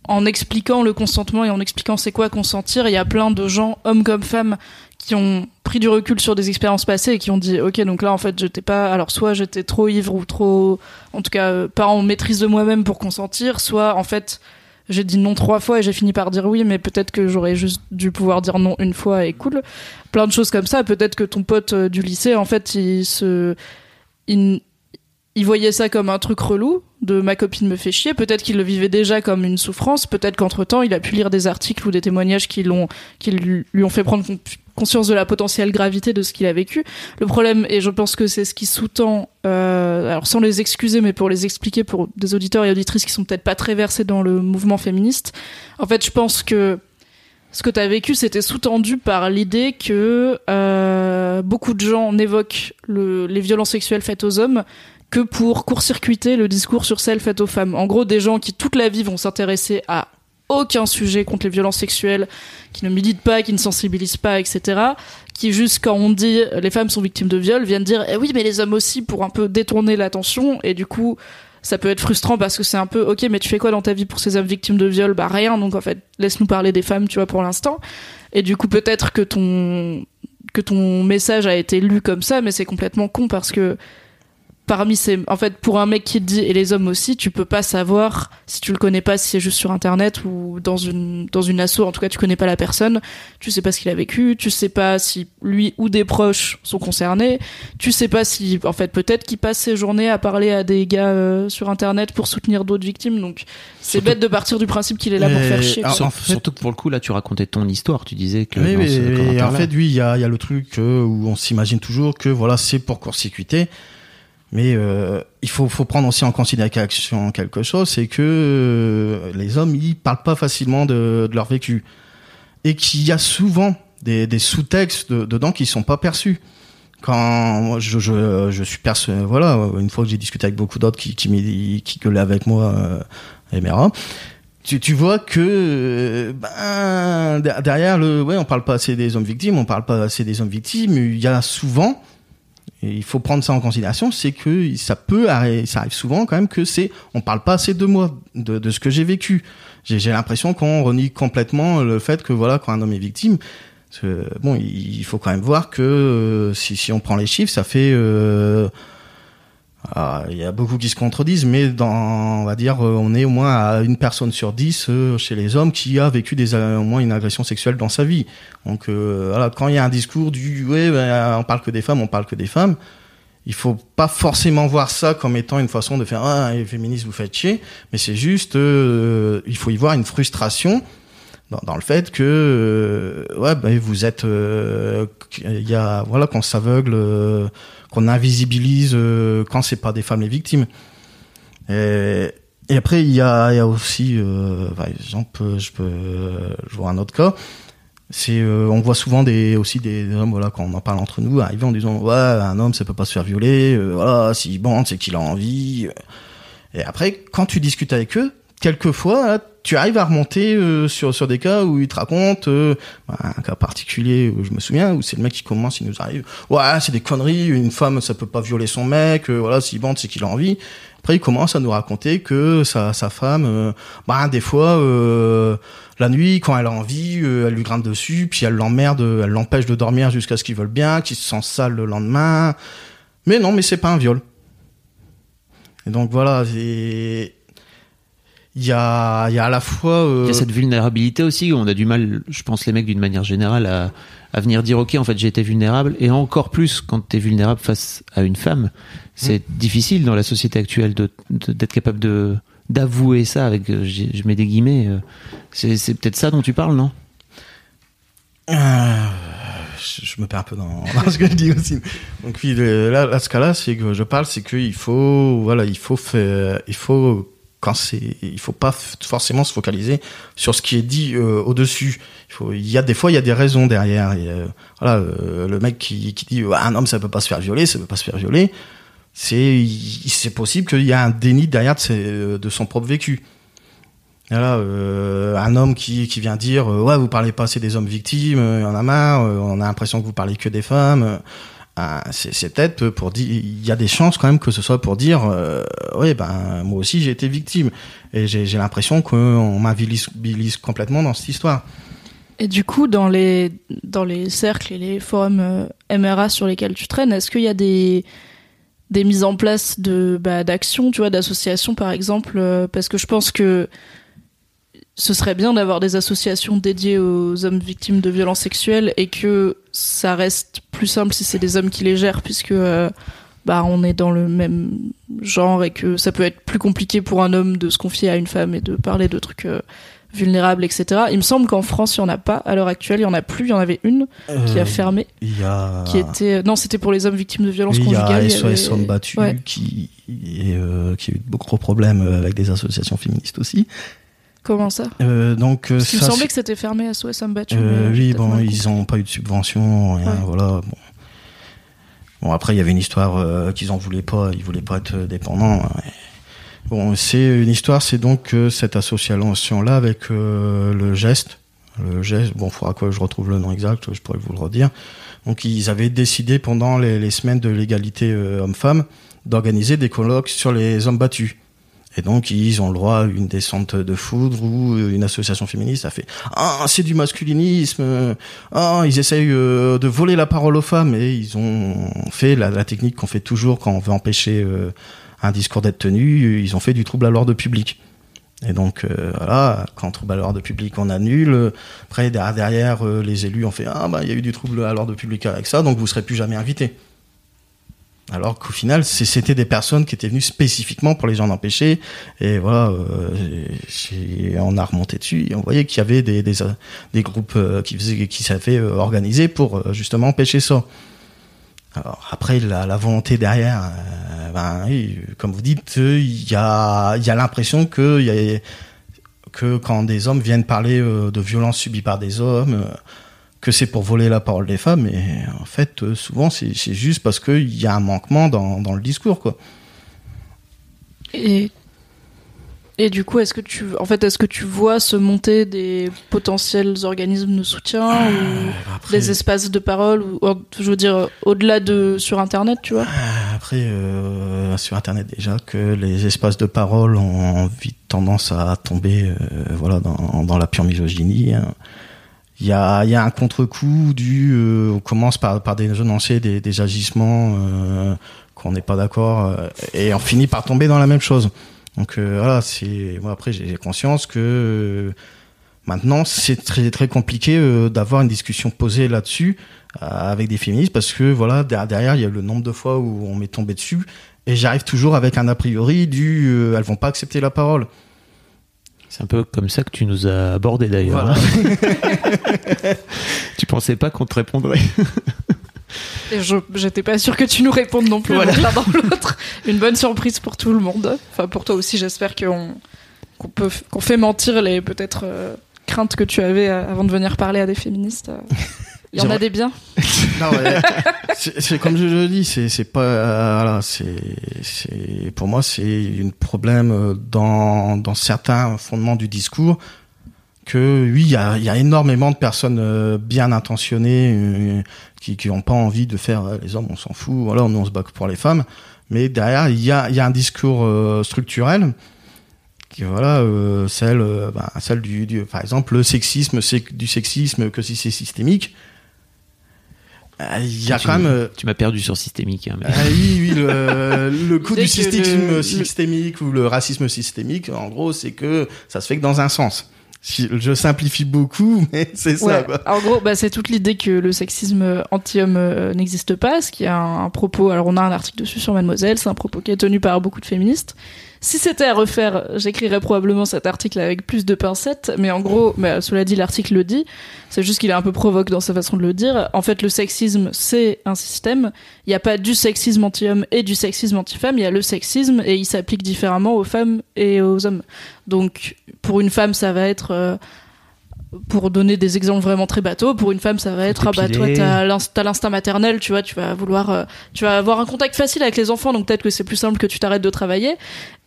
en expliquant le consentement et en expliquant c'est quoi consentir il y a plein de gens hommes comme femmes qui ont pris du recul sur des expériences passées et qui ont dit ok donc là en fait j'étais pas alors soit j'étais trop ivre ou trop en tout cas euh, pas en maîtrise de moi-même pour consentir soit en fait j'ai dit non trois fois et j'ai fini par dire oui, mais peut-être que j'aurais juste dû pouvoir dire non une fois et cool. Plein de choses comme ça. Peut-être que ton pote euh, du lycée, en fait, il se, il, il voyait ça comme un truc relou de ma copine me fait chier. Peut-être qu'il le vivait déjà comme une souffrance. Peut-être qu'entre temps, il a pu lire des articles ou des témoignages qui l'ont, qui lui ont fait prendre conscience de la potentielle gravité de ce qu'il a vécu. Le problème, et je pense que c'est ce qui sous-tend, euh, alors sans les excuser, mais pour les expliquer pour des auditeurs et auditrices qui sont peut-être pas très versés dans le mouvement féministe, en fait, je pense que ce que tu as vécu, c'était sous-tendu par l'idée que euh, beaucoup de gens n'évoquent le- les violences sexuelles faites aux hommes que pour court-circuiter le discours sur celles faites aux femmes. En gros, des gens qui toute la vie vont s'intéresser à aucun sujet contre les violences sexuelles, qui ne militent pas, qui ne sensibilisent pas, etc. Qui juste quand on dit euh, les femmes sont victimes de viol viennent dire eh oui mais les hommes aussi pour un peu détourner l'attention et du coup ça peut être frustrant parce que c'est un peu ok mais tu fais quoi dans ta vie pour ces hommes victimes de viol bah rien donc en fait laisse-nous parler des femmes tu vois pour l'instant et du coup peut-être que ton que ton message a été lu comme ça mais c'est complètement con parce que parmi ces en fait pour un mec qui te dit et les hommes aussi tu peux pas savoir si tu le connais pas si c'est juste sur internet ou dans une dans une asso en tout cas tu connais pas la personne tu sais pas ce qu'il a vécu tu sais pas si lui ou des proches sont concernés tu sais pas si en fait peut-être qu'il passe ses journées à parler à des gars euh, sur internet pour soutenir d'autres victimes donc c'est bête de partir du principe qu'il est là pour faire chier alors, quoi. en Sur- fait- Surtout que pour le coup, là, tu racontais ton histoire. Tu disais que. Oui, mais en fait, oui, il y a, il y a le truc euh, où on s'imagine toujours que voilà, c'est pour court-circuiter. Mais euh, il faut, faut prendre aussi en considération quelque chose, c'est que euh, les hommes, ils parlent pas facilement de, de leur vécu. Et qu'il y a souvent des, des sous-textes de- dedans qui sont pas perçus. Quand moi, je, je, je suis perçu, voilà, une fois que j'ai discuté avec beaucoup d'autres qui, qui, qui gueulaient avec moi, euh, tu, tu vois que euh, ben der- derrière le ouais on parle pas assez des hommes victimes on parle pas assez des hommes victimes il y a souvent il faut prendre ça en considération c'est que ça peut arri- ça arrive souvent quand même que c'est on parle pas assez de moi de, ce que j'ai vécu. J'ai l'impression qu'on renie complètement le fait que voilà quand un homme est victime bon il faut quand même voir que euh, si si on prend les chiffres ça fait euh, il y a beaucoup qui se contredisent, mais dans, on va dire, euh, on est au moins à une personne sur dix euh, chez les hommes qui a vécu euh, au moins une agression sexuelle dans sa vie. Donc, voilà, quand il y a un discours du, ouais, ben, on parle que des femmes, on parle que des femmes, il faut pas forcément voir ça comme étant une façon de faire, ah, les féministes, vous faites chier, mais c'est juste, il faut y voir une frustration dans, le fait que, ouais, ben, vous êtes, il y a, voilà, qu'on s'aveugle, qu'on invisibilise euh, quand c'est pas des femmes les victimes. Et, et après, il y a, y a aussi, euh, par exemple, je peux, je vois un autre cas. C'est, euh, on voit souvent des, aussi des hommes, voilà, quand on en parle entre nous, arriver en disant, ouais, un homme, ça peut pas se faire violer, euh, voilà, s'il bande, c'est qu'il a envie. Et après, quand tu discutes avec eux, quelquefois, là, tu arrives à remonter euh, sur sur des cas où il te raconte euh, bah, un cas particulier où je me souviens où c'est le mec qui commence il nous arrive ouais c'est des conneries une femme ça peut pas violer son mec euh, voilà s'il bande c'est qu'il a envie après il commence à nous raconter que sa sa femme euh, bah des fois euh, la nuit quand elle a envie euh, elle lui grimpe dessus puis elle l'emmerde elle l'empêche de dormir jusqu'à ce qu'il veuille bien qu'il se sent sale le lendemain. Mais non mais c'est pas un viol. Et donc voilà c'est il y a, il y a à la fois. euh, Il y a cette vulnérabilité aussi. On a du mal, je pense, les mecs d'une manière générale, à, à venir dire ok, en fait, j'ai été vulnérable, et encore plus quand tu es vulnérable face à une femme. C'est difficile dans la société actuelle de d'être capable de d'avouer ça avec, euh, je mets des guillemets. euh, C'est c'est peut-être ça dont tu parles, non? Euh, je, je me perds un peu dans, dans ce que je dis aussi. Donc oui, là, là, ce cas-là, c'est que je parle, c'est qu'il faut, voilà, il faut faire, il faut quand c'est, il faut pas forcément se focaliser sur ce qui est dit euh, au-dessus. Il y a des fois, il y a des raisons derrière. Euh, voilà, euh, le mec qui, qui dit ah, un homme ça peut pas se faire violer, ça peut pas se faire violer. C'est, c'est possible qu'il y a un déni derrière de, son propre vécu. Voilà, un homme qui, qui vient dire ouais vous parlez pas assez des hommes victimes, il y en a marre, on a l'impression que vous parlez que des femmes. Ah, c'est peut-être pour dire il y a des chances quand même que ce soit pour dire euh, ouais ben moi aussi j'ai été victime et j'ai l'impression qu'on m'invibilise complètement dans cette histoire. Et du coup, dans les, dans les cercles et les forums euh, MRA sur lesquels tu traînes, est-ce qu'il y a des, des mises en place de bah, d'actions, tu vois, d'associations par exemple euh, Parce que je pense que ce serait bien d'avoir des associations dédiées aux hommes victimes de violences sexuelles et que ça reste plus simple si c'est des hommes qui les gèrent, puisque euh, bah, on est dans le même genre et que ça peut être plus compliqué pour un homme de se confier à une femme et de parler de trucs euh, vulnérables, etc. Il me semble qu'en France, il y en a pas à l'heure actuelle. Il y en a plus. Il y en avait une qui a Euh, fermé, Il y a qui était non, c'était pour les hommes victimes de violences oui, il y conjugales. a SOS avait- Battus Ouais. qui, et, qui a eu de gros problèmes avec des associations féministes aussi. Comment ça Euh, donc euh, Parce qu'il me ça, semblait que c'était fermé à Hommes Battus. Euh, oui, bon, ils ont pas eu de subvention, rien, Ouais. voilà. Bon. bon, après, il y avait une histoire euh, qu'ils en voulaient pas, ils voulaient pas être dépendants. hein, Bon, c'est une histoire, c'est donc cette association-là avec le geste. Le geste, bon, faudra que je retrouve le nom exact, je pourrais vous le redire. Donc, ils avaient décidé pendant les, les semaines de l'égalité homme-femme d'organiser des colloques sur les hommes battus. Et donc, ils ont le droit à une descente de foudre où une association féministe a fait Ah, c'est du masculinisme. Ah, ils essayent euh, de voler la parole aux femmes. Et ils ont fait la, technique qu'on fait toujours quand on veut empêcher euh, un discours d'être tenu. Ils ont fait du trouble à l'ordre public. Et donc, euh, voilà, quand trouble à l'ordre public, on annule. Après, derrière, les élus ont fait Ah, bah, il y a eu du trouble à l'ordre public avec ça, donc vous serez plus jamais invité. Alors qu'au final, c'était des personnes qui étaient venues spécifiquement pour les gens empêchés. Et voilà, euh, on a remonté dessus et on voyait qu'il y avait des, groupes euh, qui, savaient euh, organiser pour justement empêcher ça. Alors après, la, volonté derrière, ben, comme vous dites, il y a, l'impression que, quand des hommes viennent parler de violences subies par des hommes, que c'est pour voler la parole des femmes, et en fait, euh, souvent, c'est juste parce qu'il y a un manquement dans, dans le discours, quoi. Et, et du coup, est-ce que tu, en fait, est-ce que tu vois se monter des potentiels organismes de soutien ou Après, des espaces de parole ou, ou, je veux dire, au-delà de sur Internet, tu vois? Après euh, sur Internet déjà, que les espaces de parole ont vite tendance à tomber, euh, voilà, dans, dans la pure misogynie. hein. Il y a, y a un contre-coup du, euh, on commence par, par dénoncer des, des agissements euh, qu'on n'est pas d'accord, euh, et on finit par tomber dans la même chose. Donc euh, voilà, c'est moi après j'ai conscience que euh, maintenant c'est très très compliqué euh, d'avoir une discussion posée là-dessus avec des féministes parce que voilà der- derrière il y a le nombre de fois où on m'est tombé dessus et j'arrive toujours avec un a priori du elles vont pas accepter la parole. C'est un peu comme ça que tu nous as abordé d'ailleurs. Voilà. hein. tu pensais pas qu'on te répondrait Et je j'étais pas sûre que tu nous répondes non plus Voilà. l'un dans l'autre. Une bonne surprise pour tout le monde. Enfin pour toi aussi, j'espère qu'on qu'on peut qu'on fait mentir les peut-être euh, craintes que tu avais euh, avant de venir parler à des féministes. Il y en a des biens. Non, ouais. c'est comme je le dis, c'est pas euh, voilà, c'est pour moi c'est un problème euh, dans dans certains fondements du discours que oui, il y a y a énormément de personnes euh, bien intentionnées euh, qui qui ont pas envie de faire euh, les hommes on s'en fout, voilà, nous on se bat que pour les femmes, mais derrière il y a y a un discours structurel qui voilà celle bah, celle du, du par exemple le sexisme c'est du sexisme que si c'est systémique il y a Tu- quand même euh, Tu m'as perdu sur systémique. hein, mais- ah oui, oui, le, le coup du systémisme le- systémique ou le racisme systémique, en gros, c'est que ça se fait que dans un sens. Si- Je simplifie beaucoup, mais c'est ça. En gros, bah, c'est toute l'idée que le sexisme anti-homme euh, n'existe pas, ce qui est un, un propos. Alors, on a un article dessus sur Mademoiselle, c'est un propos qui est tenu par beaucoup de féministes. Si c'était à refaire, j'écrirais probablement cet article avec plus de pincettes, mais en gros, bah, cela dit, l'article le dit. C'est juste qu'il est un peu provoque dans sa façon de le dire. En fait, le sexisme, c'est un système. Il n'y a pas du sexisme anti-homme et du sexisme anti-femme. Il y a le sexisme et il s'applique différemment aux femmes et aux hommes. Donc, pour une femme, ça va être euh, pour donner des exemples vraiment très bateaux, pour une femme, ça va être ah bah toi t'as l'inst- t'as l'instinct maternel, tu vois, tu vas vouloir, euh, tu vas avoir un contact facile avec les enfants, donc peut-être que c'est plus simple que tu t'arrêtes de travailler.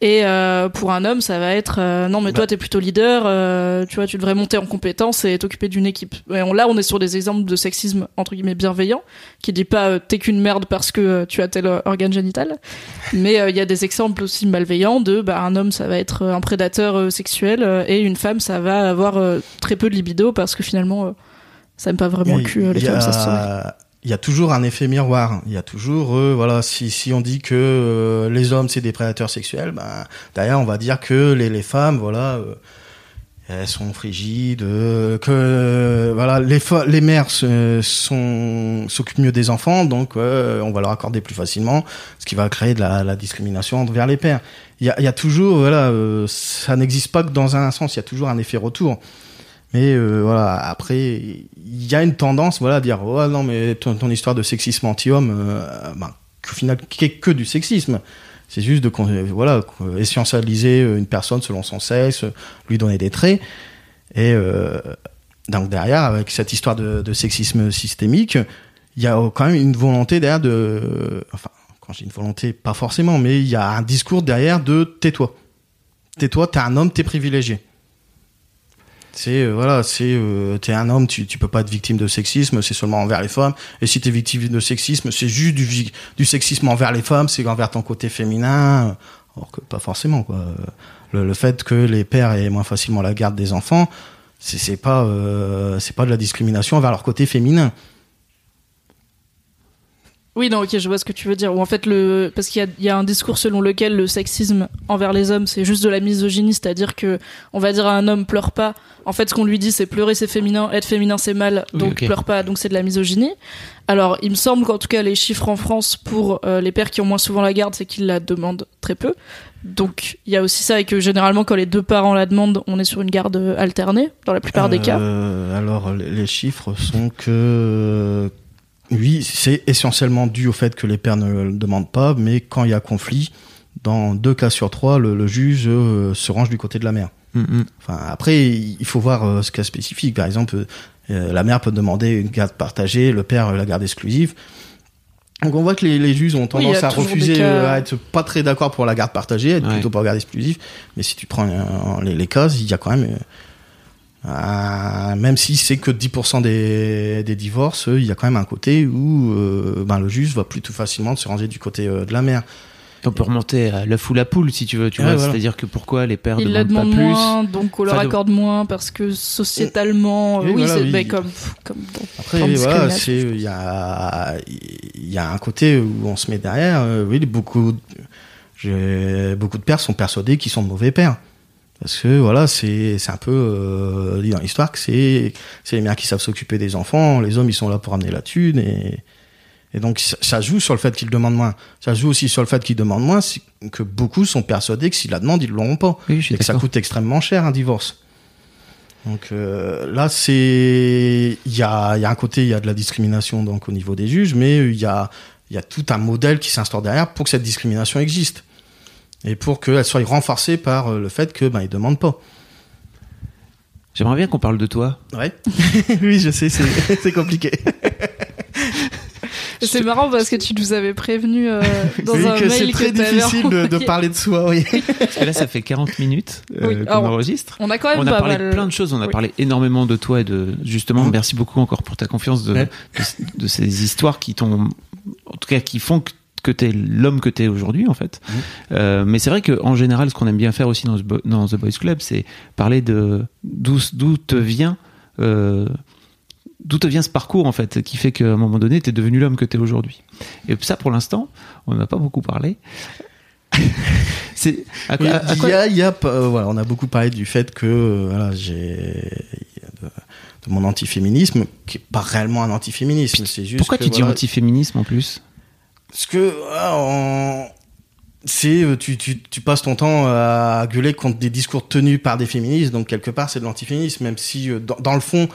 Et euh, pour un homme, ça va être euh, non mais toi t'es plutôt leader, tu vois, tu devrais monter en compétence et t'occuper d'une équipe. Et on, là, on est sur des exemples de sexisme entre guillemets bienveillant, qui dit pas t'es qu'une merde parce que tu as tel organe génital, mais il y a des exemples aussi malveillants de bah un homme ça va être un prédateur sexuel et une femme ça va avoir très peu de libido parce que finalement euh, ça aime pas vraiment le cul euh, les femmes ça se. Il y a toujours un effet miroir. Il y a toujours, euh, voilà, si, si on dit que euh, les hommes c'est des prédateurs sexuels, ben derrière on va dire que les, les femmes, voilà, euh, elles sont frigides, que voilà, les les mères s'occupent mieux des enfants, donc on va leur accorder plus facilement, ce qui va créer de la, la discrimination envers les pères. Il y a, il y a toujours, voilà, ça n'existe pas que dans un sens. Il y a toujours un effet retour. Mais euh, voilà, après, il y a une tendance, voilà, à dire, oh non, mais ton, histoire de sexisme anti-homme, euh, ben, qu'au final, qui est que du sexisme. C'est juste de, euh, voilà, quoi, essentialiser une personne selon son sexe, lui donner des traits. Et euh, donc derrière, avec cette histoire de, de sexisme systémique, il y a quand même une volonté derrière de, enfin, quand j'ai une volonté, pas forcément, mais il y a un discours derrière de tais-toi. Tais-toi, t'es un homme, t'es privilégié. C'est euh, voilà, c'est euh, t'es un homme, tu tu peux pas être victime de sexisme, c'est seulement envers les femmes. Et si t'es victime de sexisme, c'est juste du du sexisme envers les femmes, c'est envers ton côté féminin. Alors que pas forcément quoi. Le, le fait que les pères aient moins facilement la garde des enfants, c'est pas euh, c'est pas de la discrimination envers leur côté féminin. Oui, non, ok, je vois ce que tu veux dire. Ou en fait, le parce qu'il y a, il y a un discours selon lequel le sexisme envers les hommes, c'est juste de la misogynie, c'est-à-dire que on va dire à un homme pleure pas. En fait, ce qu'on lui dit, c'est pleurer c'est féminin, être féminin c'est mal, Oui, donc pleure pas, donc c'est de la misogynie. Alors, il me semble qu'en tout cas, les chiffres en France pour euh, les pères qui ont moins souvent la garde, c'est qu'ils la demandent très peu. Donc, il y a aussi ça et que généralement, quand les deux parents la demandent, on est sur une garde alternée dans la plupart des cas. Euh, alors les chiffres sont que oui, c'est essentiellement dû au fait que les pères ne le demandent pas, mais quand il y a conflit, dans deux cas sur trois, le, le juge euh, se range du côté de la mère. Mm, mm. Enfin, après, il faut voir euh, ce cas spécifique. Par exemple, euh, la mère peut demander une garde partagée, le père euh, la garde exclusive. Donc on voit que les, les juges ont tendance à refuser, cas- à être pas très d'accord pour la garde partagée, être Ouais. plutôt pour la garde exclusive. Mais si tu prends euh, les, les cas, il y a quand même, euh, un- même si c'est que 10% des, des divorces, euh, il y a quand même un côté où euh, ben, le juge va plutôt facilement se ranger du côté euh, de la mère. On peut remonter à l'œuf ou la poule si tu veux. Tu Ouais, vois, voilà. c'est-à-dire que pourquoi les pères Ils la demandent demandent pas plus moins, donc on leur Enfin, de- accorde moins parce que sociétalement, Oui, euh, oui, voilà, c'est oui. ben, comme, comme dans Après, voilà, il y a il y a un côté où on se met derrière. euh, oui, beaucoup beaucoup de pères sont persuadés qu'ils sont de mauvais pères. Parce que voilà, c'est c'est un peu euh, dit dans l'histoire que c'est c'est les mères qui savent s'occuper des enfants, les hommes ils sont là pour amener la thune et et donc ça, ça joue sur le fait qu'ils demandent moins. Ça joue aussi sur le fait qu'ils demandent moins, que beaucoup sont persuadés que s'ils la demandent, ils l'auront pas Oui, et que ça coûte extrêmement cher un divorce. Donc euh, là, c'est il y a, il y a un côté, il y a de la discrimination donc au niveau des juges, mais il y a, il y a tout un modèle qui s'instaure derrière pour que cette discrimination existe et pour qu'elle soit renforcée par euh, le fait que ben ils demandent pas. J'aimerais bien qu'on parle de toi. Ouais. oui, je sais, c'est c'est compliqué. C'est marrant parce que tu nous avais prévenu euh, dans Oui, un que c'est mail très que t'avais difficile de, parler de soi, oui. Parce que là, ça fait 40 minutes euh, Oui, qu'on enregistre. On a quand même On a pas parlé mal. de plein de choses. On a Oui. parlé énormément de toi et de justement. Mhm. Merci beaucoup encore pour ta confiance de, Ouais. de, de ces histoires qui t'ont, en tout cas, qui font que que t'es l'homme que t'es aujourd'hui en fait. Mhm. Euh, mais c'est vrai que en général, ce qu'on aime bien faire aussi dans, ce dans The Boys Club, c'est parler de d'où d'où te vient. Euh, D'où te vient ce parcours en fait qui fait qu'à un moment donné t'es devenu l'homme que t'es aujourd'hui et ça pour l'instant on n'a pas beaucoup parlé c'est à quoi- Oui, à- à il y a, il y a, euh, voilà, on a beaucoup parlé du fait que voilà, j'ai de, mon antiféminisme qui est pas réellement un antiféminisme, c'est juste pourquoi que, tu dis voilà, antiféminisme en plus? Parce que on- c'est euh, tu, tu, tu passes ton temps à gueuler contre des discours tenus par des féministes, donc quelque part c'est de l'antiféminisme, même si euh, dans, dans le fond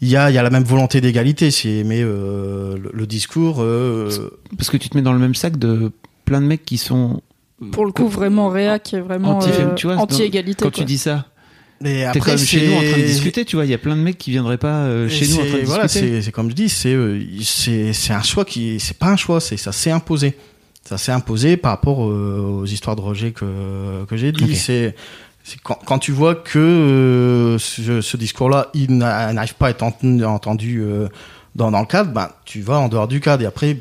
il y a, il y a la même volonté d'égalité, c'est mais euh, le, le discours euh, Parce que tu te mets dans le même sac de plein de mecs qui sont. Pour le coup, vraiment réac, vraiment Anti- euh, tu vois, dans- anti-égalité. Quand quoi. tu dis ça, t'es après quand même chez nous en train de discuter, tu vois. Il y a plein de mecs qui viendraient pas euh, chez Et nous en train de voilà, discuter. c'est comme je dis, c'est euh, c'est c'est un choix qui c'est pas un choix, c'est ça s'est imposé. Ça s'est imposé par rapport euh, aux histoires de Roger que que j'ai dit. Ok. C'est c'est quand, quand tu vois que euh, ce, ce discours-là, il n'a- n'arrive pas à être entendu, entendu euh, dans, dans le cadre, ben tu vas en dehors du cadre et après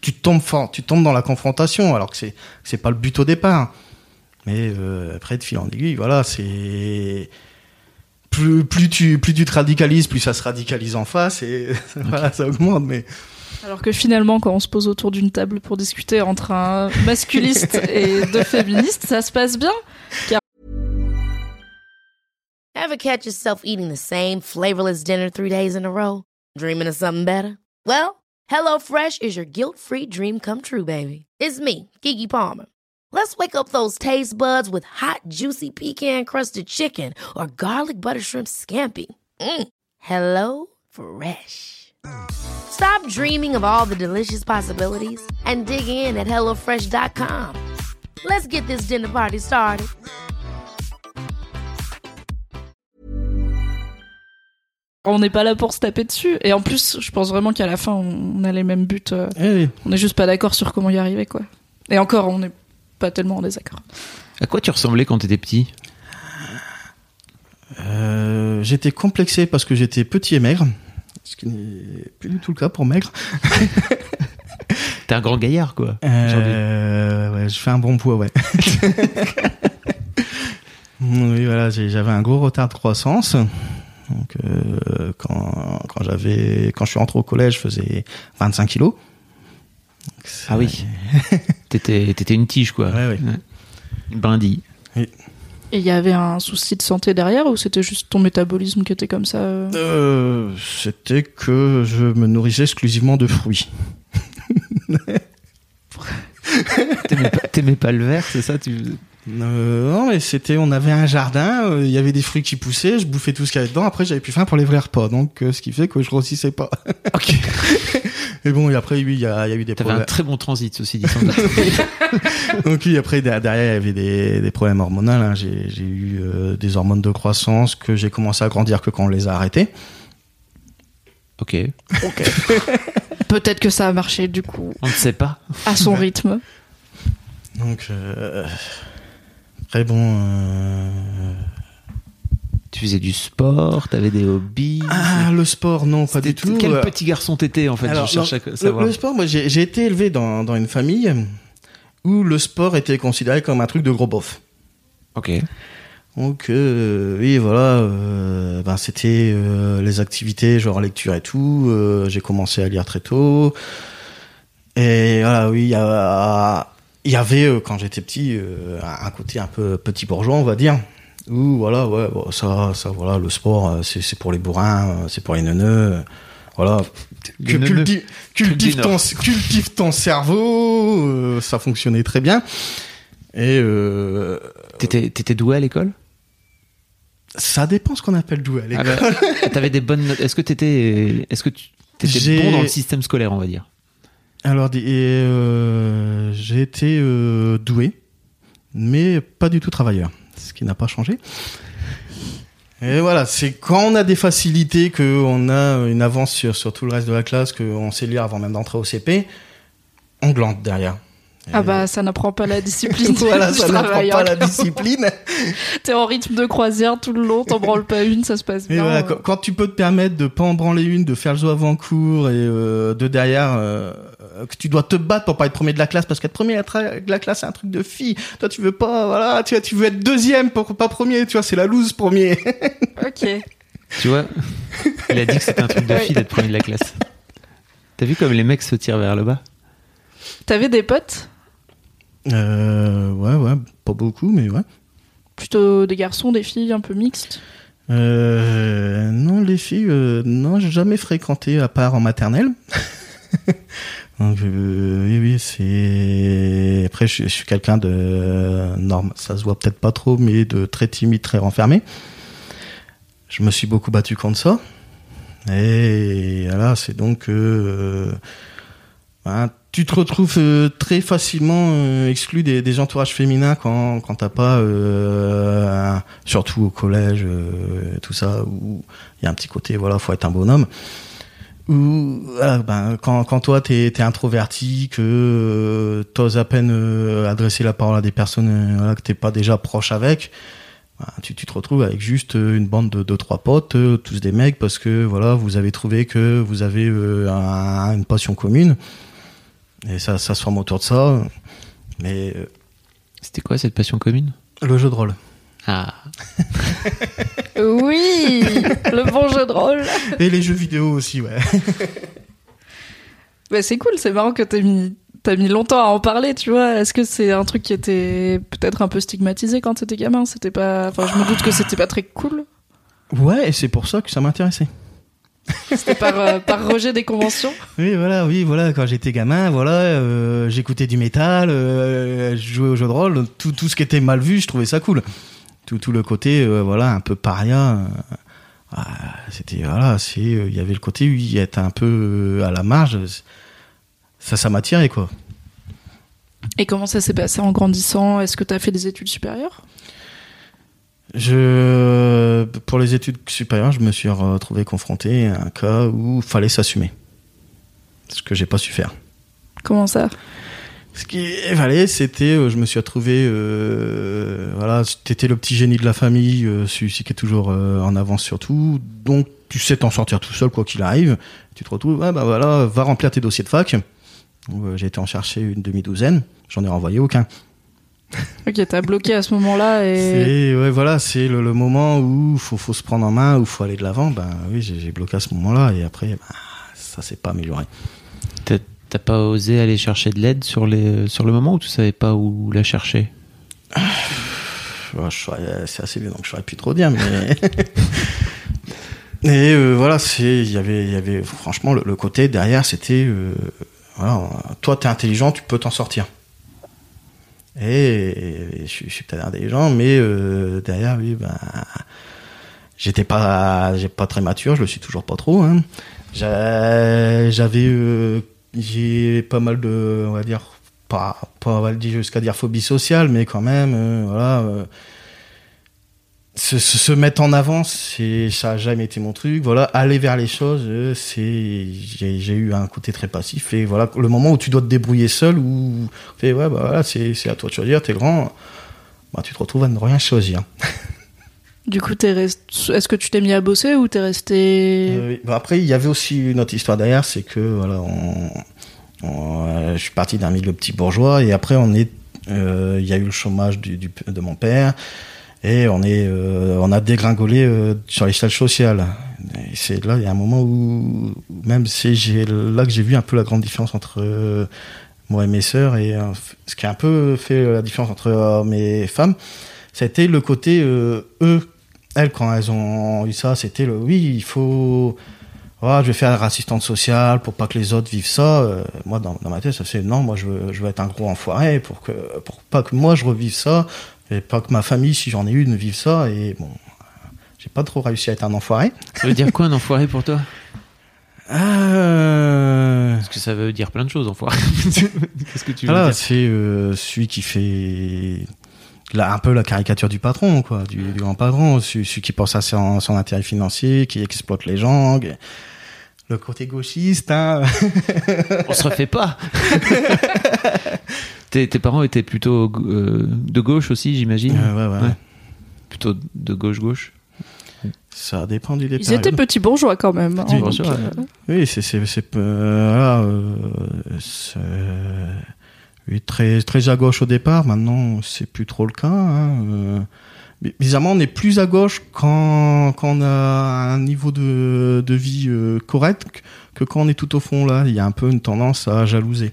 tu tombes fort, tu tombes dans la confrontation alors que c'est c'est pas le but au départ. Mais euh, après de fil en aiguille, voilà, c'est plus plus tu plus tu te radicalises, plus ça se radicalise en face et voilà, ça augmente. Mais Alors que finalement, quand on se pose autour d'une table pour discuter entre un masculiste et deux féministes, ça se passe bien. Ever catch yourself eating the same flavorless dinner three days in a row? Dreaming of something better? Well, HelloFresh is your guilt-free dream come true, baby. It's me, Kiki Palmer. Let's wake up those taste buds with hot, juicy pecan-crusted chicken or garlic butter shrimp scampi. Mm. Hello Fresh. Stop dreaming of all the delicious possibilities and dig in at HelloFresh.com. Let's get this dinner party started. On n'est pas là pour se taper dessus. Et en plus, je pense vraiment qu'à la fin, on a les mêmes buts. euh, eh oui. On est juste pas d'accord sur comment y arriver, quoi. Et encore, on n'est pas tellement en désaccord. À quoi tu ressemblais quand t'étais petit? Euh, j'étais complexé parce que j'étais petit et maigre, ce qui n'est plus du tout le cas pour maigre. T'es un grand gaillard, quoi. Euh, ouais, je fais un bon poids, ouais. oui, voilà, j'avais un gros retard de croissance. Donc, euh, quand, quand j'avais, quand je suis rentré au collège, je faisais 25 kilos. Donc, Ah oui. T'étais t'étais une tige, quoi. Ouais, ouais. Une brindille. Et il y avait un souci de santé derrière ou c'était juste ton métabolisme qui était comme ça euh? Euh, c'était que je me nourrissais exclusivement de fruits. T'aimais pas, t'aimais pas le verre, c'est ça? Tu... Euh, non, mais c'était, on avait un jardin, euh, il y avait des fruits qui poussaient, je bouffais tout ce qu'il y avait dedans. Après, j'avais plus faim pour les vrais repas, donc euh, ce qui fait que je grossissais pas. Ok. Et bon, et après, oui, il y a, il y a eu des T'avais un problèmes. très bon transit, ceci dit. Donc oui, après der- derrière, il y avait des, des problèmes hormonaux. hein. J'ai, j'ai eu euh, des hormones de croissance que j'ai commencé à grandir que quand on les a arrêtées. ok. Peut-être que ça a marché du coup On ne sait pas. à son rythme. Donc euh, après bon. euh, Tu faisais du sport, t'avais des hobbies. Ah, le sport, non, pas du tout. Quel Euh, petit garçon t'étais en fait Alors, Je cherche non, à le- savoir. Le, sport, moi, j'ai été élevé dans, dans une famille où le sport était considéré comme un truc de gros bof. Ok. Donc euh, oui, voilà, euh, ben c'était euh, les activités genre lecture et tout. j'ai commencé à lire très tôt. Et voilà, oui, il y, a- il y avait euh, quand j'étais petit euh, un côté un peu petit bourgeois, on va dire. Où voilà, ouais, bon, ça, ça, voilà, le sport, euh, c'est c'est pour les bourrins, euh, c'est pour les neuneux. euh, Voilà, Les Que neuneux. cultive, cultive, ton, cultive ton cerveau, euh, ça fonctionnait très bien. Et euh, T'étais t'étais doué à l'école? Ça dépend ce qu'on appelle doué à Ah l'école. bah, T'avais des bonnes notes. Est-ce que t'étais est-ce que tu t'étais bon dans le système scolaire, on va dire? Alors, euh, j'ai été euh, doué, mais pas du tout travailleur, ce qui n'a pas changé. Et voilà, c'est quand on a des facilités, qu'on a une avance sur, sur tout le reste de la classe, qu'on sait lire avant même d'entrer au CP, on glande derrière. Ah bah ça n'apprend pas la discipline. voilà, du ça n'apprend pas la discipline. T'es en rythme de croisière tout le long, t'en branles pas une, ça se passe Mais bien. voilà, quand, quand tu peux te permettre de pas en branler une, de faire le zoo avant cours et euh, de derrière euh, que tu dois te battre pour pas être premier de la classe parce qu'être premier de la classe c'est un truc de fille. Toi tu veux pas, voilà, tu, vois, tu veux être deuxième pour pas premier, tu vois, c'est la loose premier. Ok. Tu vois, il a dit que c'était un truc de fille d'être premier de la classe. T'as vu comme les mecs se tirent vers le bas? T'avais des potes? Euh, ouais, ouais, pas beaucoup, mais ouais. Plutôt des garçons, des filles, un peu mixtes? Euh, non, les filles, euh, non, j'ai jamais fréquenté à part en maternelle. Donc, euh, oui, oui, c'est. Après, je, je suis quelqu'un de norme, ça se voit peut-être pas trop, mais de très timide, très renfermé. Je me suis beaucoup battu contre ça. Et voilà, c'est donc euh, ben, tu te retrouves euh, très facilement euh, exclu des, des entourages féminins quand quand t'as pas euh, surtout au collège euh, tout ça où il y a un petit côté voilà faut être un bonhomme. Ou voilà, ben, quand quand toi t'es t'es introverti que euh, t'oses à peine euh, adresser la parole à des personnes voilà, que t'es pas déjà proche avec ben, tu, tu te retrouves avec juste une bande de deux trois potes tous des mecs parce que voilà vous avez trouvé que vous avez un- une passion commune et ça ça se forme autour de ça. Mais euh, C'était quoi cette passion commune? le jeu de rôle. Ah, Oui Le bon jeu de rôle. Et les jeux vidéo aussi ouais. Bah, C'est cool, c'est marrant que t'aies mis, t'as mis longtemps à en parler, tu vois. Est-ce que c'est un truc qui était peut-être un peu stigmatisé quand t'étais gamin? C'était pas... Enfin, je me doute que c'était pas très cool. ouais et c'est pour ça que ça m'intéressait C'était par, euh, par rejet des conventions. Oui, voilà, oui, voilà. Quand j'étais gamin, voilà, euh, j'écoutais du métal, euh, je jouais au jeu de rôle, tout, tout ce qui était mal vu, je trouvais ça cool. Tout, tout le côté, euh, voilà, un peu paria. ah, c'était voilà, c'est, il y avait le côté, oui, être un peu à la marge. Ça, ça m'attirait quoi. Et comment ça s'est passé en grandissant? Est-ce que t'as fait des études supérieures? Je, pour les études supérieures, je me suis retrouvé confronté à un cas où fallait s'assumer, ce que j'ai pas su faire. Comment ça? Ce qui fallait, c'était, euh, je me suis retrouvé, euh, voilà, t'étais le petit génie de la famille, euh, celui-ci qui est toujours euh, en avance sur tout, donc tu sais t'en sortir tout seul quoi qu'il arrive. Tu te retrouves, ouais, bah voilà, va remplir tes dossiers de fac. J'ai été en chercher une demi-douzaine, j'en ai renvoyé aucun. Ok, t'as bloqué à ce moment-là et... C'est, ouais, voilà, c'est le, le moment où faut, faut se prendre en main, où faut aller de l'avant. Ben oui, j'ai bloqué à ce moment-là, et après, ben, ça s'est pas amélioré. t'as t'as pas osé aller chercher de l'aide sur, les, sur le moment où tu savais pas où la chercher? C'est assez vieux, donc je saurais plus trop dire, mais. Et euh, voilà, c'est, il y avait, il y avait, franchement, le, le côté derrière, c'était, euh, voilà, toi, t'es intelligent, tu peux t'en sortir. Et, et je, je suis peut-être intelligent, mais euh, derrière, oui, ben, j'étais pas, pas très mature, je le suis toujours pas trop. Hein. J'a- J'avais, euh, pas mal de, on va dire, pas, pas on va le dire jusqu'à dire phobie sociale, mais quand même, euh, voilà. Se, mettre en avant, c'est ça a jamais été mon truc. Voilà, aller vers les choses, euh, c'est j'ai eu un côté très passif. Et voilà, le moment où tu dois te débrouiller seul, où fait ouais, bah voilà, c'est à toi de choisir. T'es grand, bah tu te retrouves à ne rien choisir. Du coup, t'es rest- est-ce que tu t'es mis à bosser ou t'es resté... Euh. Bah, après, il y avait aussi une autre histoire derrière, c'est que voilà, on, on- euh, je suis parti d'un milieu petit bourgeois et après on est, euh, il y a eu le chômage du, du- de mon père et on est, euh, on a dégringolé euh, sur l'échelle sociale. Et c'est là, il y a un moment où même c'est j'ai là que j'ai vu un peu la grande différence entre euh, moi et mes sœurs et euh, ce qui a un peu fait la différence entre hommes et femmes, c'était le côté euh, eux elles, quand elles ont eu ça, c'était le oui, il faut. Ah, je vais faire assistante sociale pour pas que les autres vivent ça. Euh, moi, dans, dans ma tête, ça c'est non, moi je veux, je veux être un gros enfoiré pour que pour pas que moi je revive ça et pas que ma famille, si j'en ai une, vive ça. Et bon, j'ai pas trop réussi à être un enfoiré. Ça veut dire quoi un enfoiré pour toi? Euh... Parce que ça veut dire plein de choses, enfoiré. Qu'est-ce que tu veux Voilà, c'est euh, celui qui fait là, un peu la caricature du patron, quoi, du, du grand patron, celui, celui qui pense à son, son intérêt financier, qui exploite les gens. Le côté gauchiste, hein. On se refait pas. tes, tes parents étaient plutôt euh, de gauche aussi, j'imagine. Euh, ouais, ouais. Ouais. Plutôt de gauche gauche. Ça dépend du Ils périodes. étaient petits bourgeois quand même. hein, donc, bourgeois, euh, Oui, c'est c'est c'est euh, voilà, euh, c'est- oui, très très à gauche au départ. Maintenant, c'est plus trop le cas. Hein. euh. Mais bizarrement, on est plus à gauche quand quand on a un niveau de de vie euh, correct que- que quand on est tout au fond là. Il y a un peu une tendance à jalouser.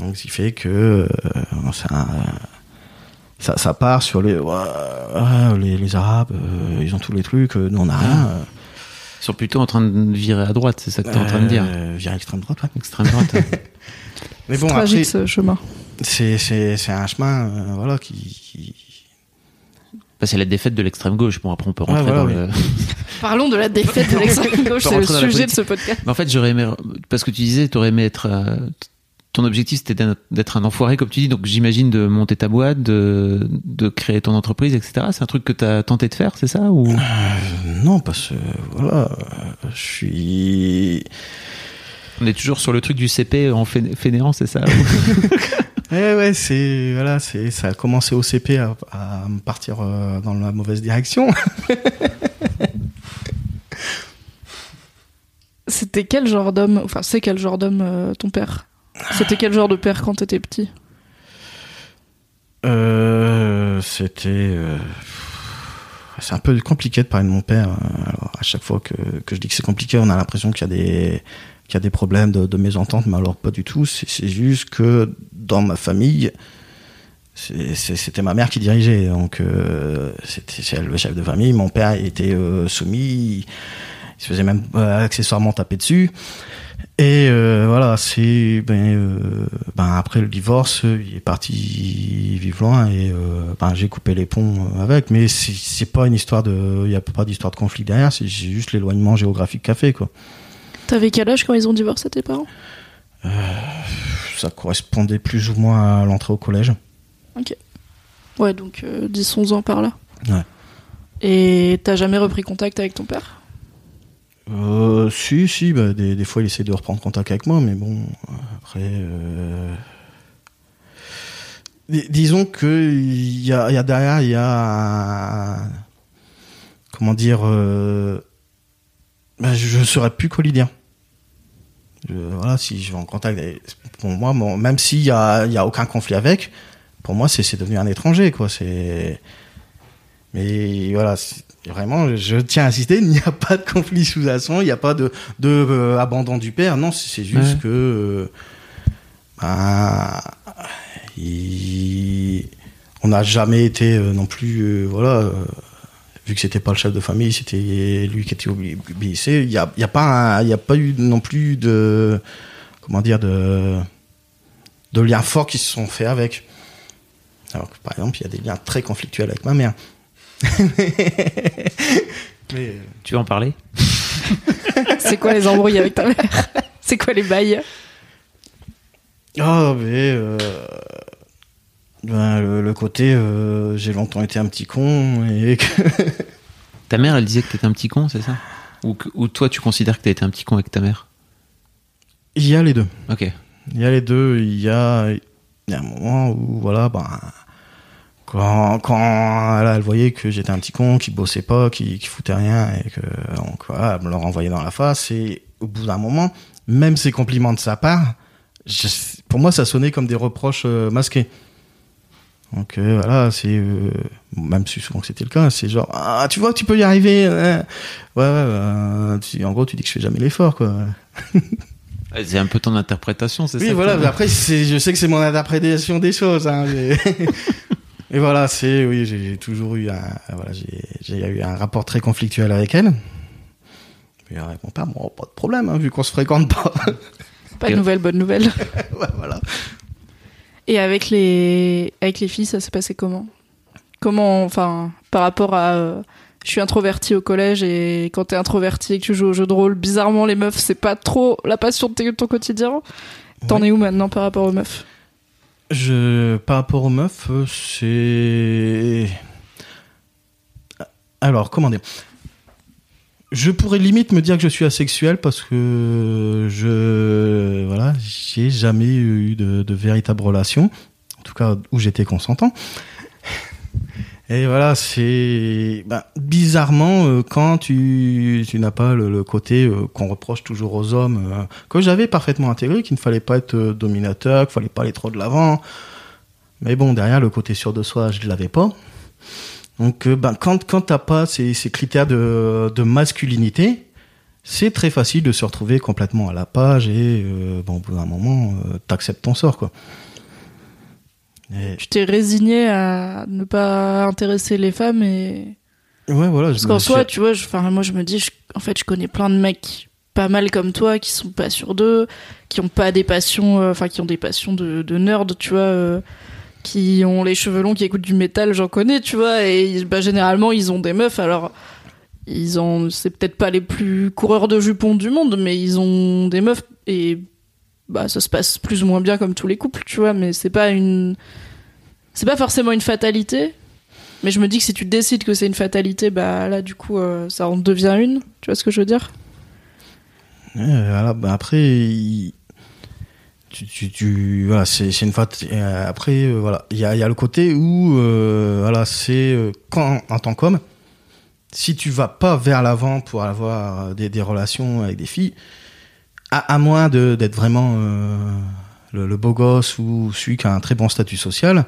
Donc, ce qui fait que euh, ça, ça ça part sur les les, les arabes, euh, ils ont tous les trucs, euh, nous on a rien. euh. Ils sont plutôt en train de virer à droite, c'est ça que tu es en train de dire. Euh, vers extrême droite, ouais. Extrême droite. Mais c'est bon, tragique après, ce chemin. c'est, c'est, c'est un chemin, euh, voilà, qui, qui- Bah, c'est la défaite de l'extrême gauche. Bon, après, on peut rentrer Ouais, voilà, dans le. Parlons de la défaite de l'extrême gauche, c'est le sujet de ce podcast. Mais en fait, j'aurais aimé. Parce que tu disais, tu aurais aimé être. euh, ton objectif, c'était d'être- un enfoiré, comme tu dis. Donc, j'imagine de monter ta boîte, de, de créer ton entreprise, etc. C'est un truc que tu as tenté de faire, c'est ça ou... Euh, non, parce que, voilà, je suis... On est toujours sur le truc du CP en fainé- fainéant, c'est ça ou- Ouais, ouais, c'est, voilà, c'est, ça a commencé au CP à, partir euh, dans la mauvaise direction. C'était quel genre d'homme, enfin c'est quel genre d'homme euh, ton père? C'était quel genre de père quand t'étais petit Euh, c'était, euh, c'est un peu compliqué de parler de mon père. Alors, à chaque fois que, que je dis que c'est compliqué, on a l'impression qu'il y a des, qu'il y a des problèmes de, de mésentente, mais alors pas du tout. C'est juste que dans ma famille, c'était ma mère qui dirigeait, donc euh, c'était elle le chef de famille. Mon père était soumis, il se faisait même accessoirement taper dessus. Et euh, voilà, c'est ben, euh, ben après le divorce, il est parti vivre loin et euh, ben j'ai coupé les ponts avec. Mais c'est pas une histoire de, il y a pas d'histoire de conflit derrière, c'est juste l'éloignement géographique qu'a fait quoi. T'avais quel âge quand ils ont divorcé tes parents? Ça correspondait plus ou moins à l'entrée au collège. Ouais, donc euh, 10-11 ans par là. Ouais. Et t'as jamais repris contact avec ton père? Euh, si, si, bah, des, fois il essaie de reprendre contact avec moi, mais bon, après. euh, dis- Disons que il y a, y a derrière, il y a. Comment dire. euh, bah, je ne saurais plus. Je- voilà, si je vais en contact. Pour moi, même s'il y a, y a aucun conflit avec, pour moi, c'est devenu un étranger, quoi. C'est. Mais voilà, vraiment, je tiens à insister, il n'y a pas de conflit sous-jacent, il n'y a pas de, de euh, abandon du père. Non, c'est juste Ouais. que euh, il- on n'a jamais été euh, non plus, voilà, vu que c'était pas le chef de famille, c'était lui qui était obéissé. Il n'y a, il y a pas, il a pas eu non plus de, comment dire, de, de liens forts qui se sont faits avec. Alors que, par exemple, il y a des liens très conflictuels avec ma mère. Mais, euh, Tu veux en parler C'est quoi les embrouilles avec ta mère? C'est quoi les bails? Ah, mais euh, ben, le, le côté euh, j'ai longtemps été un petit con et que Ta mère, elle disait que t'étais un petit con, c'est ça? Ou, que- ou toi, tu considères que t'as été un petit con avec ta mère? Il y a les deux. Ok. Il y a les deux. Il y a, il y a un moment où voilà, ben quand, quand elle, elle voyait que j'étais un petit con, qui bossait pas, qui, qui foutait rien et que donc voilà, elle me le renvoyait dans la face et au bout d'un moment, même ces compliments de sa part, je- pour moi ça sonnait comme des reproches euh, masqués. Donc euh, voilà, c'est euh, même si souvent que c'était le cas, c'est genre ah tu vois tu peux y arriver, hein. ouais ouais, euh, tu- en gros tu dis que je fais jamais l'effort quoi. C'est un peu ton interprétation, c'est ça Oui, voilà. mais Après, je sais que c'est mon interprétation des choses. Hein, mais... Et voilà, c'est, oui, j'ai toujours eu un, voilà, j'ai, eu un rapport très conflictuel avec elle. Et avec mon père, bon, pas de problème, hein, vu qu'on se fréquente pas. Pas de nouvelles, bonnes nouvelles. Ouais, voilà. Et avec les, avec les filles, ça s'est passé comment? Comment, enfin, par rapport à. euh, je suis introverti au collège et quand t'es introverti et que tu joues au jeu de rôle, bizarrement, les meufs, c'est pas trop la passion de ton quotidien? T'en Ouais. es où maintenant par rapport aux meufs? Je, par rapport aux meufs, euh, c'est. Alors, comment dire? Je pourrais limite me dire que je suis asexuel parce que je. Voilà, j'ai jamais eu de, de véritable relation. En tout cas, où j'étais consentant. Et voilà, c'est ben, bizarrement euh, quand tu, n'as pas le, côté euh, qu'on reproche toujours aux hommes, euh, que j'avais parfaitement intégré, qu'il ne fallait pas être dominateur, qu'il fallait pas aller trop de l'avant. Mais bon, derrière le côté sûr de soi, je l'avais pas. Donc, ben, quand quand t'as pas ces, critères de, masculinité, c'est très facile de se retrouver complètement à la page et bon, au bout d'un moment, t'acceptes ton sort, quoi. Et- Tu t'es résigné à ne pas intéresser les femmes et ouais, voilà. parce qu'en soi, suis- tu vois, je- moi je me dis, je- en fait, je connais plein de mecs pas mal comme toi qui sont pas sûrs d'eux, qui ont pas des passions, euh, enfin qui ont des passions de, de nerd, tu vois, euh, qui ont les cheveux longs, qui écoutent du métal, j'en connais, tu vois, et bah, généralement ils ont des meufs, alors ils ont, c'est peut-être pas les plus coureurs de jupons du monde, mais ils ont des meufs et bah ça se passe plus ou moins bien comme tous les couples, tu vois, mais c'est pas une, c'est pas forcément une fatalité. Mais je me dis que si tu décides que c'est une fatalité, bah là du coup euh, ça en devient une. Tu vois ce que je veux dire? Voilà, bah après, il- tu, tu, voilà, c'est une fat... euh, Après, euh, voilà, il y a, y a le côté où, euh, voilà, c'est euh, quand, en tant qu'homme, si tu vas pas vers l'avant pour avoir euh, des, des relations avec des filles, à, à moins d'être vraiment euh, le, beau gosse ou celui qui a un très bon statut social,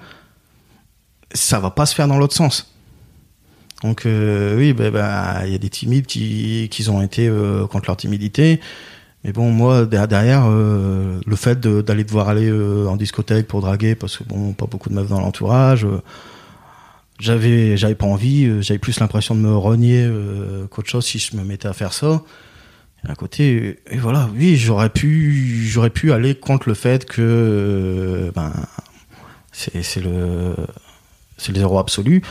ça va pas se faire dans l'autre sens. Donc euh, oui, ben ben, il y a des timides qui, qui ont été euh, contre leur timidité. Mais bon, moi derrière, euh, le fait d'aller devoir aller en discothèque pour draguer, parce que bon, pas beaucoup de meufs dans l'entourage. j'avais, j'avais pas envie. j'avais plus l'impression de me renier qu'autre chose si je me mettais à faire ça. Et à côté, et voilà, oui, j'aurais pu, j'aurais pu aller contre le fait que, euh, ben, c'est, le, c'est le zéro absolu.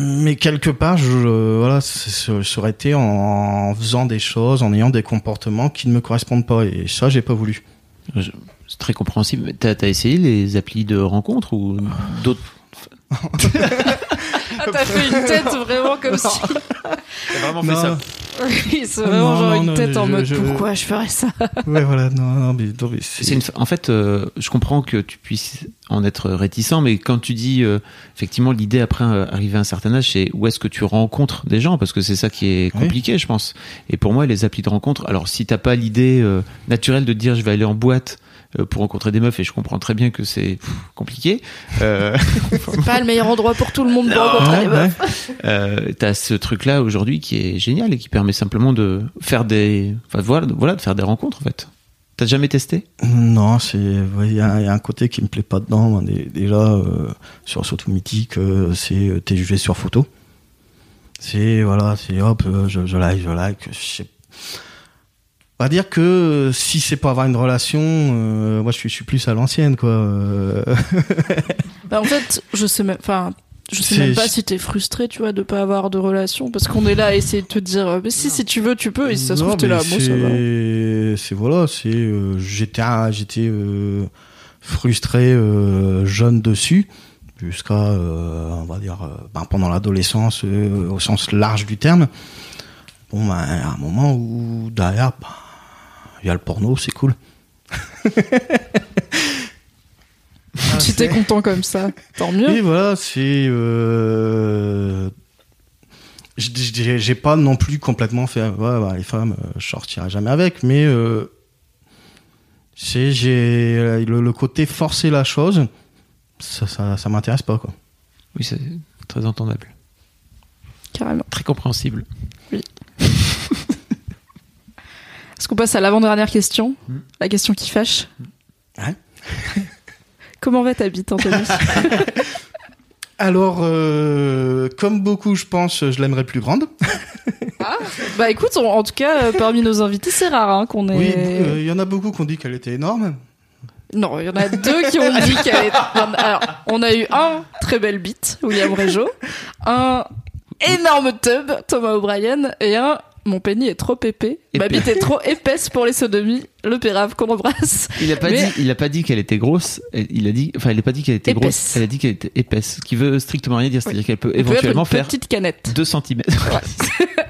Mais quelque part, je, voilà, ça ça aurait été en faisant des choses, en ayant des comportements qui ne me correspondent pas. Et ça, j'ai pas voulu. C'est très compréhensible. T'as as essayé les applis de rencontre ou d'autres Ah t'as fait une tête vraiment comme si. T'as vraiment Non. Oui, c'est vraiment Non, genre non, une non, tête en mode je- pourquoi je ferais ça? Ouais, voilà, non, non, mais, non, mais c'est- C'est une En fait, euh, je comprends que tu puisses en être réticent, mais quand tu dis, euh, effectivement, l'idée après euh, arriver à un certain âge, c'est où est-ce que tu rencontres des gens, parce que c'est ça qui est Oui. compliqué, je pense. Et pour moi, les applis de rencontre, alors si t'as pas l'idée euh, naturelle de te dire je vais aller en boîte pour rencontrer des meufs, et je comprends très bien que c'est compliqué, euh, C'est pas le meilleur endroit pour tout le monde pour rencontrer ouais. meufs. euh, t'as ce truc-là aujourd'hui qui est génial et qui permet simplement de faire des, enfin voilà, voilà, de faire des rencontres en fait. T'as jamais testé? Non, c'est ouais, il y, a il y a un côté qui me plaît pas dedans. dé- Déjà euh, sur surtout mythique, euh, c'est euh, t'es jugé sur photo. C'est voilà, c'est hop, euh, je, je like, je like. Je sais- On va dire que euh, si c'est pour avoir une relation, euh, moi je suis, je suis plus à l'ancienne quoi. euh. Bah, en fait, je sais même, enfin, je sais même pas si t'es frustré, tu vois, de pas avoir de relation, parce qu'on est là à essayer de te dire, mais si, si tu veux, tu peux, et si ça se trouve, t'es là, moi, ça va. c'est voilà, c'est euh, j'étais j'étais frustré jeune dessus jusqu'à on va dire ben, pendant l'adolescence au sens large du terme. Bon ben a un moment où derrière ben, il y a le porno, c'est cool. Si t'es content comme ça, tant mieux. Et voilà, c'est. Euh... J'ai pas non plus complètement fait. Ouais, bah, les femmes, euh, je sortirai jamais avec, mais. Euh... C'est j'ai le, le côté forcer la chose, ça, ça, ça m'intéresse pas quoi. Oui, c'est très entendable, Carrément. très compréhensible. Est-ce qu'on passe à l'avant-dernière question La question qui fâche Ouais. Comment va ta bite, Anthony Alors, euh, comme beaucoup, je pense, je l'aimerais plus grande. Bah écoute, on- en tout cas, euh, parmi nos invités, c'est rare hein, qu'on ait... Oui, euh, il y en a beaucoup qui ont dit qu'elle était énorme. Non, il y en a deux qui ont dit qu'elle était... Alors, on a eu un très belle bite, William Régeau, un énorme tub, Thomas O'Brien, et un mon pénis est trop épais, ma bite est trop épaisse pour les sodomies, le pérave qu'on embrasse. Il a pas Mais- dit, il a pas dit qu'elle était grosse. Il a dit, enfin, il a pas dit qu'elle était Épaisse. grosse. Elle a dit qu'elle était épaisse, ce qui veut strictement rien dire. C'est-à-dire qu'elle peut éventuellement une faire petite canette. 2 cm.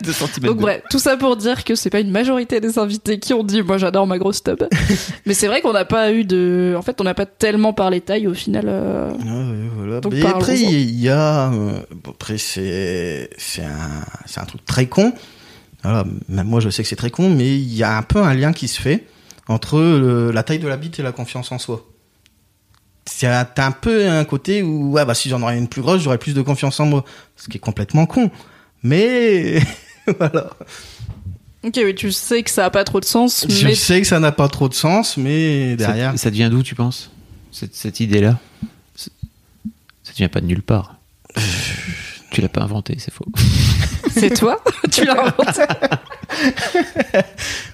2 cm. Donc bref, tout ça pour dire que c'est pas une majorité des invités qui ont dit moi j'adore ma grosse tub. Mais c'est vrai qu'on n'a pas eu de, en fait on n'a pas tellement parlé taille au final. euh, Ouais, ouais, voilà. Donc, Mais après, il y a. euh, bon, après, c'est c'est un, c'est un truc très con. Voilà, même moi, je sais que c'est très con, mais il y a un peu un lien qui se fait entre le- la taille de la bite et la confiance en soi. C'est un- T'as un peu un côté où, ouais, bah, si j'en aurais une plus grosse, j'aurais plus de confiance en moi. Ce qui est complètement con. Mais, voilà. Ok, oui, tu sais que ça a pas trop de sens, Je mais sais que ça n'a pas trop de sens, mais derrière. Ça, ça devient d'où, tu penses Cette, cette idée-là? Ça devient pas de nulle part. Tu l'as pas inventé, c'est faux. C'est toi, tu l'as inventé.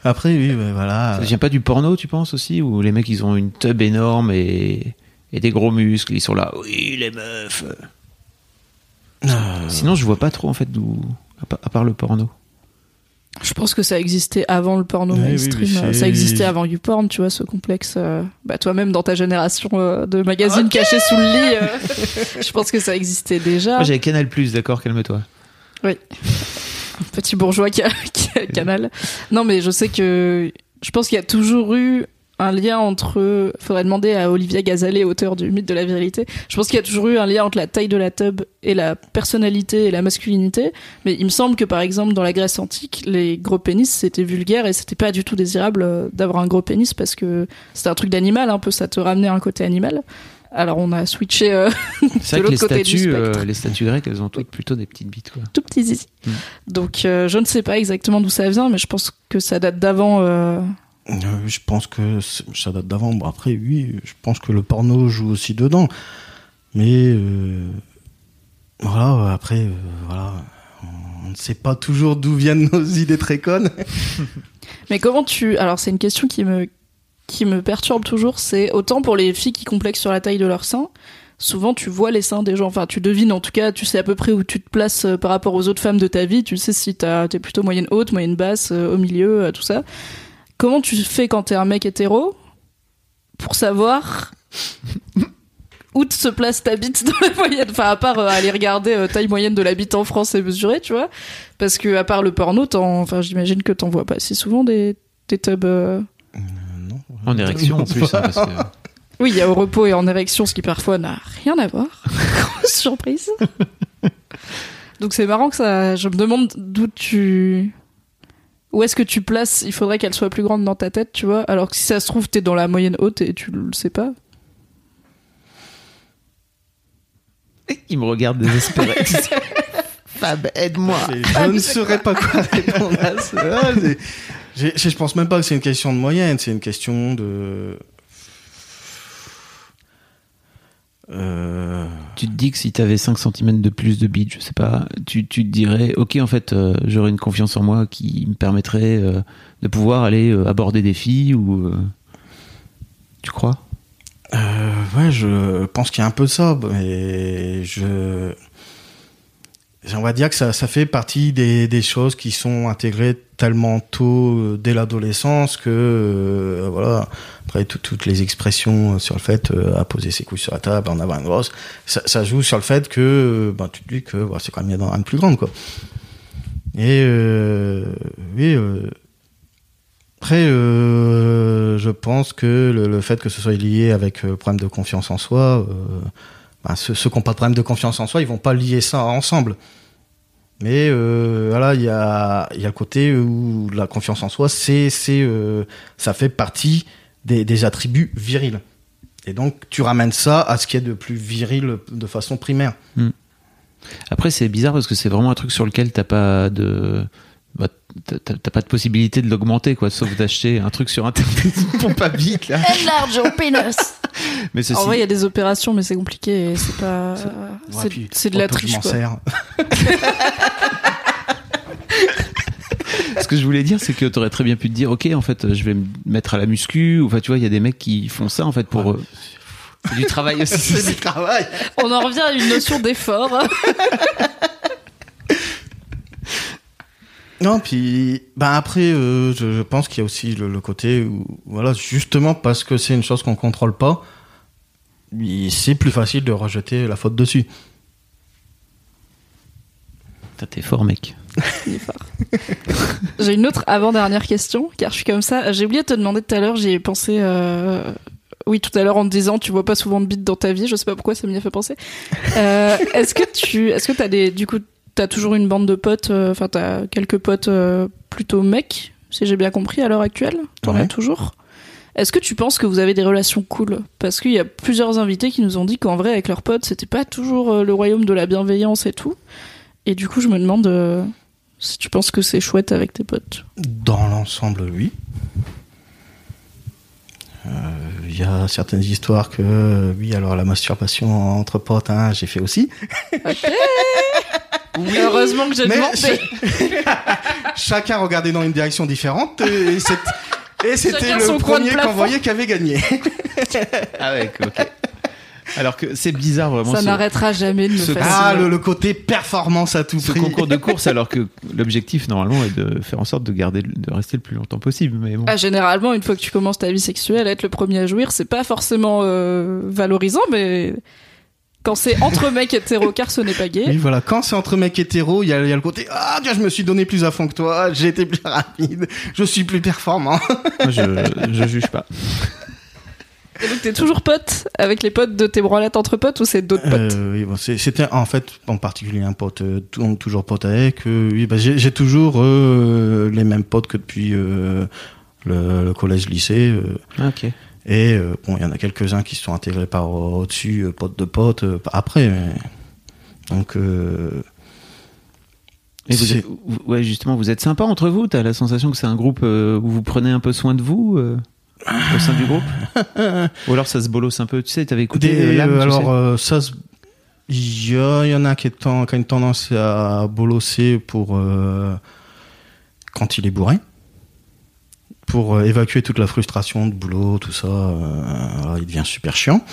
Après, oui, bah, voilà. Ça vient pas du porno, tu penses aussi Où les mecs, ils ont une tub énorme et, et des gros muscles. Ils sont là, oui, les meufs. Euh, Sinon, je vois pas trop, en fait, d'où. À, pa- à part le porno. Je pense que ça existait avant le porno mainstream. ça existait avant YouPorn, tu vois, ce complexe. euh, Bah, toi-même, dans ta génération euh, de magazines cachés sous le lit, euh, je pense que ça existait déjà. Moi, j'avais Canal Plus, d'accord, calme-toi. Petit bourgeois qui a, qui canal. Non, mais je sais que je pense qu'il y a toujours eu un lien entre. Faudrait demander à Olivia Gazalet, auteur du mythe de la virilité. Je pense qu'il y a toujours eu un lien entre la taille de la tub et la personnalité et la masculinité. Mais il me semble que par exemple dans la Grèce antique, les gros pénis c'était vulgaire et c'était pas du tout désirable euh, d'avoir un gros pénis parce que c'était un truc d'animal, un peu ça te ramenait un côté animal. Alors on a switché euh, C'est de vrai que les l'autre côté du statues, spectre. euh, les statues grecques, elles ont toutes plutôt des petites bites, quoi. tout petit zizi. Mm. Donc euh, je ne sais pas exactement d'où ça vient, mais je pense que ça date d'avant. euh, Euh, je pense que ça date d'avant. Bon, après, oui, je pense que le porno joue aussi dedans. Mais euh, voilà, après, euh, voilà, on ne sait pas toujours d'où viennent nos idées très connes. Mais comment tu Alors c'est une question qui me qui me perturbe toujours. C'est autant pour les filles qui complexent sur la taille de leur sein. Souvent, tu vois les seins des gens. Enfin, tu devines en tout cas. Tu sais à peu près où tu te places euh, par rapport aux autres femmes de ta vie. Tu sais si t'es plutôt moyenne haute, moyenne basse, euh, au milieu, euh, tout ça. Comment tu fais quand t'es un mec hétéro pour savoir où se place ta bite dans la moyenne? Enfin, à part aller regarder taille moyenne de la bite en France et mesurer, tu vois. Parce que à part le porno, t'en- enfin, j'imagine que t'en vois pas si souvent des, des tubs. En érection, en plus, hein, parce que. Oui, il y a au repos et en érection, ce qui parfois n'a rien à voir. Grosse surprise. Donc c'est marrant que ça. Je me demande d'où tu. Où est-ce que tu places Il faudrait qu'elle soit plus grande dans ta tête, tu vois. Alors que si ça se trouve, t'es dans la moyenne haute et tu le sais pas. Il me regarde désespéré. Fab, aide-moi. Je ne saurais pas quoi répondre à ça. Je pense même pas que c'est une question de moyenne, c'est une question de. Euh, Tu te dis que si t'avais 5 cm de plus de bite, je sais pas, tu, tu te dirais, ok, en fait, euh, j'aurais une confiance en moi qui me permettrait euh, de pouvoir aller aborder des filles ou. Tu crois? Ouais, je pense qu'il y a un peu de ça, mais je. On va dire que ça, ça fait partie des, des choses qui sont intégrées tellement tôt euh, dès l'adolescence que euh, voilà. Après tout- toutes les expressions euh, sur le fait euh, à poser ses couilles sur la table en avoir une grosse ça, ça joue sur le fait que euh, ben, tu te dis que voilà, c'est quand même mieux d'en avoir une plus grande quoi. Et euh, oui après, je pense que le, le fait que ce soit lié avec euh, problème de confiance en soi, ceux, qui n'ont pas de problème de confiance en soi, ils vont pas lier ça ensemble. Mais euh, voilà, il y a, y a le côté où la confiance en soi, c'est, c'est, euh, ça fait partie des, des attributs virils. Et donc, tu ramènes ça à ce qui est de plus viril de façon primaire. Après, c'est bizarre parce que c'est vraiment un truc sur lequel t'as pas de. Bah, t'as- pas de possibilité de l'augmenter, quoi, sauf d'acheter un truc sur internet, pompe à bite, là. Enlarge your penis. Mais ceci, En vrai, il y a des opérations, mais c'est compliqué. C'est pas. Ouais, c'est- de la hop, je triche, m'en quoi. sers. ce que je voulais dire, c'est que t'aurais très bien pu te dire, ok, en fait, je vais me mettre à la muscu, ou enfin, tu vois, il y a des mecs qui font ça, en fait, pour. euh, c'est du travail aussi. C'est du travail. On en revient à une notion d'effort. Non, puis ben après, euh, je, je pense qu'il y a aussi le, le côté où, voilà, justement parce que c'est une chose qu'on contrôle pas, c'est plus facile de rejeter la faute dessus. T'es fort, mec. Il est fort. J'ai une autre avant-dernière question, car je suis comme ça. J'ai oublié de te demander tout à l'heure, j'y ai pensé. euh, Oui, tout à l'heure en te disant, tu vois pas souvent de beats dans ta vie. Je sais pas pourquoi ça m'y a fait penser. Euh, est-ce que tu, est-ce que t'as des, du coup, t'as toujours une bande de potes. euh, Enfin, t'as quelques potes euh, plutôt mecs, si j'ai bien compris à l'heure actuelle. T'en as toujours. Est-ce que tu penses que vous avez des relations cool? Parce qu'il y a plusieurs invités qui nous ont dit qu'en vrai, avec leurs potes, c'était pas toujours euh, le royaume de la bienveillance et tout. Et du coup, je me demande euh, si tu penses que c'est chouette avec tes potes. Dans l'ensemble, oui. Il y a certaines histoires que, oui, alors la masturbation entre potes, hein, j'ai fait aussi. Heureusement que j'ai demandé. Chacun regardait dans une direction différente et c'est- et c'était le premier qu'on voyait qui avait gagné. Ah ouais, ok. Alors que c'est bizarre vraiment Ça n'arrêtera jamais de me ce- fasciner. Ah, le, le côté performance à tout ce prix. concours de course, alors que l'objectif normalement est de faire en sorte de garder, de rester le plus longtemps possible. Mais bon. Ah, généralement, une fois que tu commences ta vie sexuelle, être le premier à jouir, c'est pas forcément euh, valorisant, mais quand c'est entre mecs hétéros, car ce n'est pas gay. Oui, voilà. Quand c'est entre mecs hétéros, il y, a il y a le côté Ah, tiens, je me suis donné plus à fond que toi, j'ai été plus rapide, je suis plus performant. Moi, je, je juge pas. Et donc, t'es toujours pote avec les potes de tes branlettes entre potes ou c'est d'autres potes Euh, oui, bon, c'est- C'était en fait en particulier un pote, euh, tout- toujours pote avec. euh, oui, bah, j'ai toujours euh, les mêmes potes que depuis euh, le, le collège-lycée. euh, Ah, ok. Et euh, bon, il y en a quelques-uns qui se sont intégrés par au-dessus, euh, potes de potes, euh, après. mais- Donc, euh, Et vous C'est- êtes- vous- ouais, justement, vous êtes sympa entre vous? T'as la sensation que c'est un groupe euh, où vous prenez un peu soin de vous au sein du groupe? Ou alors ça se bolosse un peu. Tu sais, t'avais écouté Des- alors ça se- il y, en a qui, est ten- qui a une tendance à bolosser pour quand il est bourré pour euh, évacuer toute la frustration de boulot tout ça euh, alors il devient super chiant.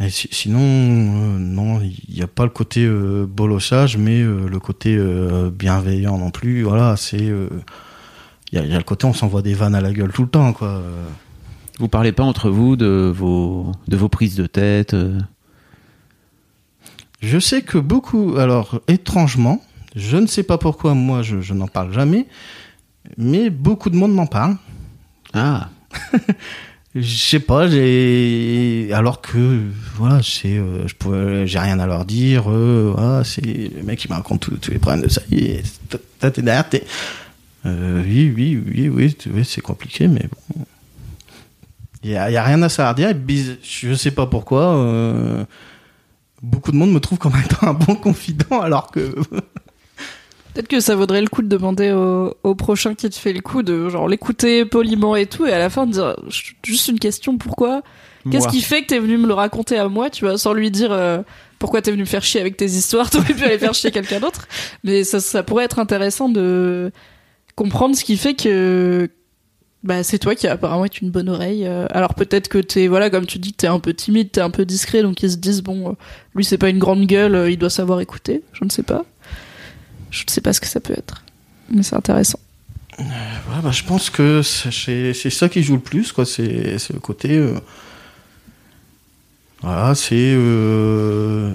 Et si- sinon euh, non il n'y a pas le côté euh, bolossage mais euh, le côté bienveillant non plus voilà c'est il y, a, il y a le côté on s'envoie des vannes à la gueule tout le temps quoi. Vous parlez pas entre vous de vos, de vos prises de tête Je sais que beaucoup, alors étrangement, je ne sais pas pourquoi moi je, je n'en parle jamais, mais beaucoup de monde m'en parle. Ah, Je sais pas, j'ai alors que voilà, c'est euh, je pourrais, j'ai rien à leur dire. Euh, voilà, c'est le mec qui me raconte tous- les problèmes de ça. Et t'es derrière, t'es. Euh, oui, oui, oui, oui, c'est compliqué, mais bon. Il y a, rien à s'arrêter. Je sais pas pourquoi. euh, beaucoup de monde me trouve comme étant un bon confident, alors que Peut-être que ça vaudrait le coup de demander au, au prochain qui te fait le coup de genre l'écouter poliment et tout, et à la fin de dire juste une question pourquoi? Qu'est-ce qui fait que t'es venu me le raconter à moi, tu vois, sans lui dire euh, pourquoi t'es venu me faire chier avec tes histoires, t'aurais pu aller faire chier quelqu'un d'autre. Mais ça, ça pourrait être intéressant de comprendre ce qui fait que bah, c'est toi qui apparemment est une bonne oreille. euh. Alors peut-être que t'es, voilà, comme tu dis, t'es un peu timide, t'es un peu discret, donc ils se disent, bon, euh, lui c'est pas une grande gueule, il doit savoir écouter. Je ne sais pas. Je ne sais pas ce que ça peut être. Mais c'est intéressant. Ouais, bah, je pense que c'est ça qui joue le plus, quoi. C'est le côté. euh, Voilà, c'est. euh,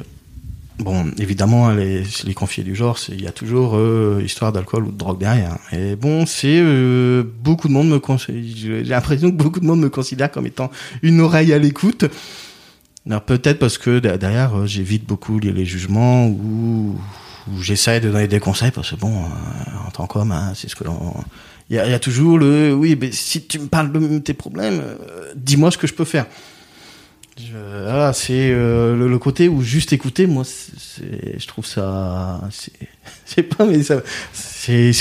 Bon, évidemment, les, les confiés du genre, il y a toujours euh, histoire d'alcool ou de drogue derrière. Et bon, c'est euh, beaucoup de monde me. J'ai l'impression que beaucoup de monde me considère comme étant une oreille à l'écoute. Peut-être parce que de- derrière, euh, j'évite beaucoup les jugements ou, j'essaie de donner des conseils parce que bon, euh, en tant qu'homme, hein, c'est ce que l'on. Il y, a, il y a toujours le oui, mais si tu me parles de tes problèmes, euh, dis-moi ce que je peux faire. Je, voilà, c'est euh, le, le côté où juste écouter, moi, c'est- je trouve ça, c'est, pas, mais ça, c'est,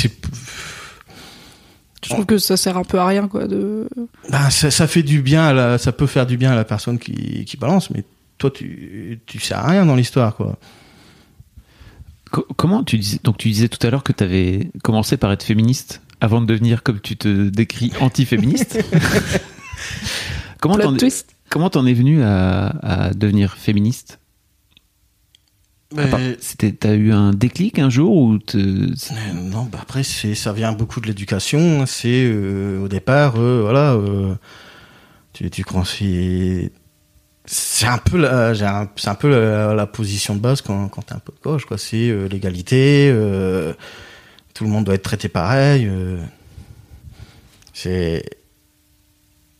Je trouve que ça sert un peu à rien, quoi. De... ben, ça, ça fait du bien, à la, ça peut faire du bien à la personne qui, qui balance, mais toi, tu, tu sers à rien dans l'histoire, quoi. Co- comment tu disais donc tu disais tout à l'heure que tu avais commencé par être féministe avant de devenir comme tu te décris anti-féministe. comment t'en twist. comment t'en es venu à, à devenir féministe? Mais- C'était, t'as eu un déclic un jour ou te- Non, bah après c'est ça vient beaucoup de l'éducation. C'est euh, au départ, euh, voilà, euh, tu tu conseilles. C'est un peu la, un- c'est un peu la, la position de base quand t'es un peu de gauche, quoi. C'est euh, l'égalité. euh, tout le monde doit être traité pareil. euh, c'est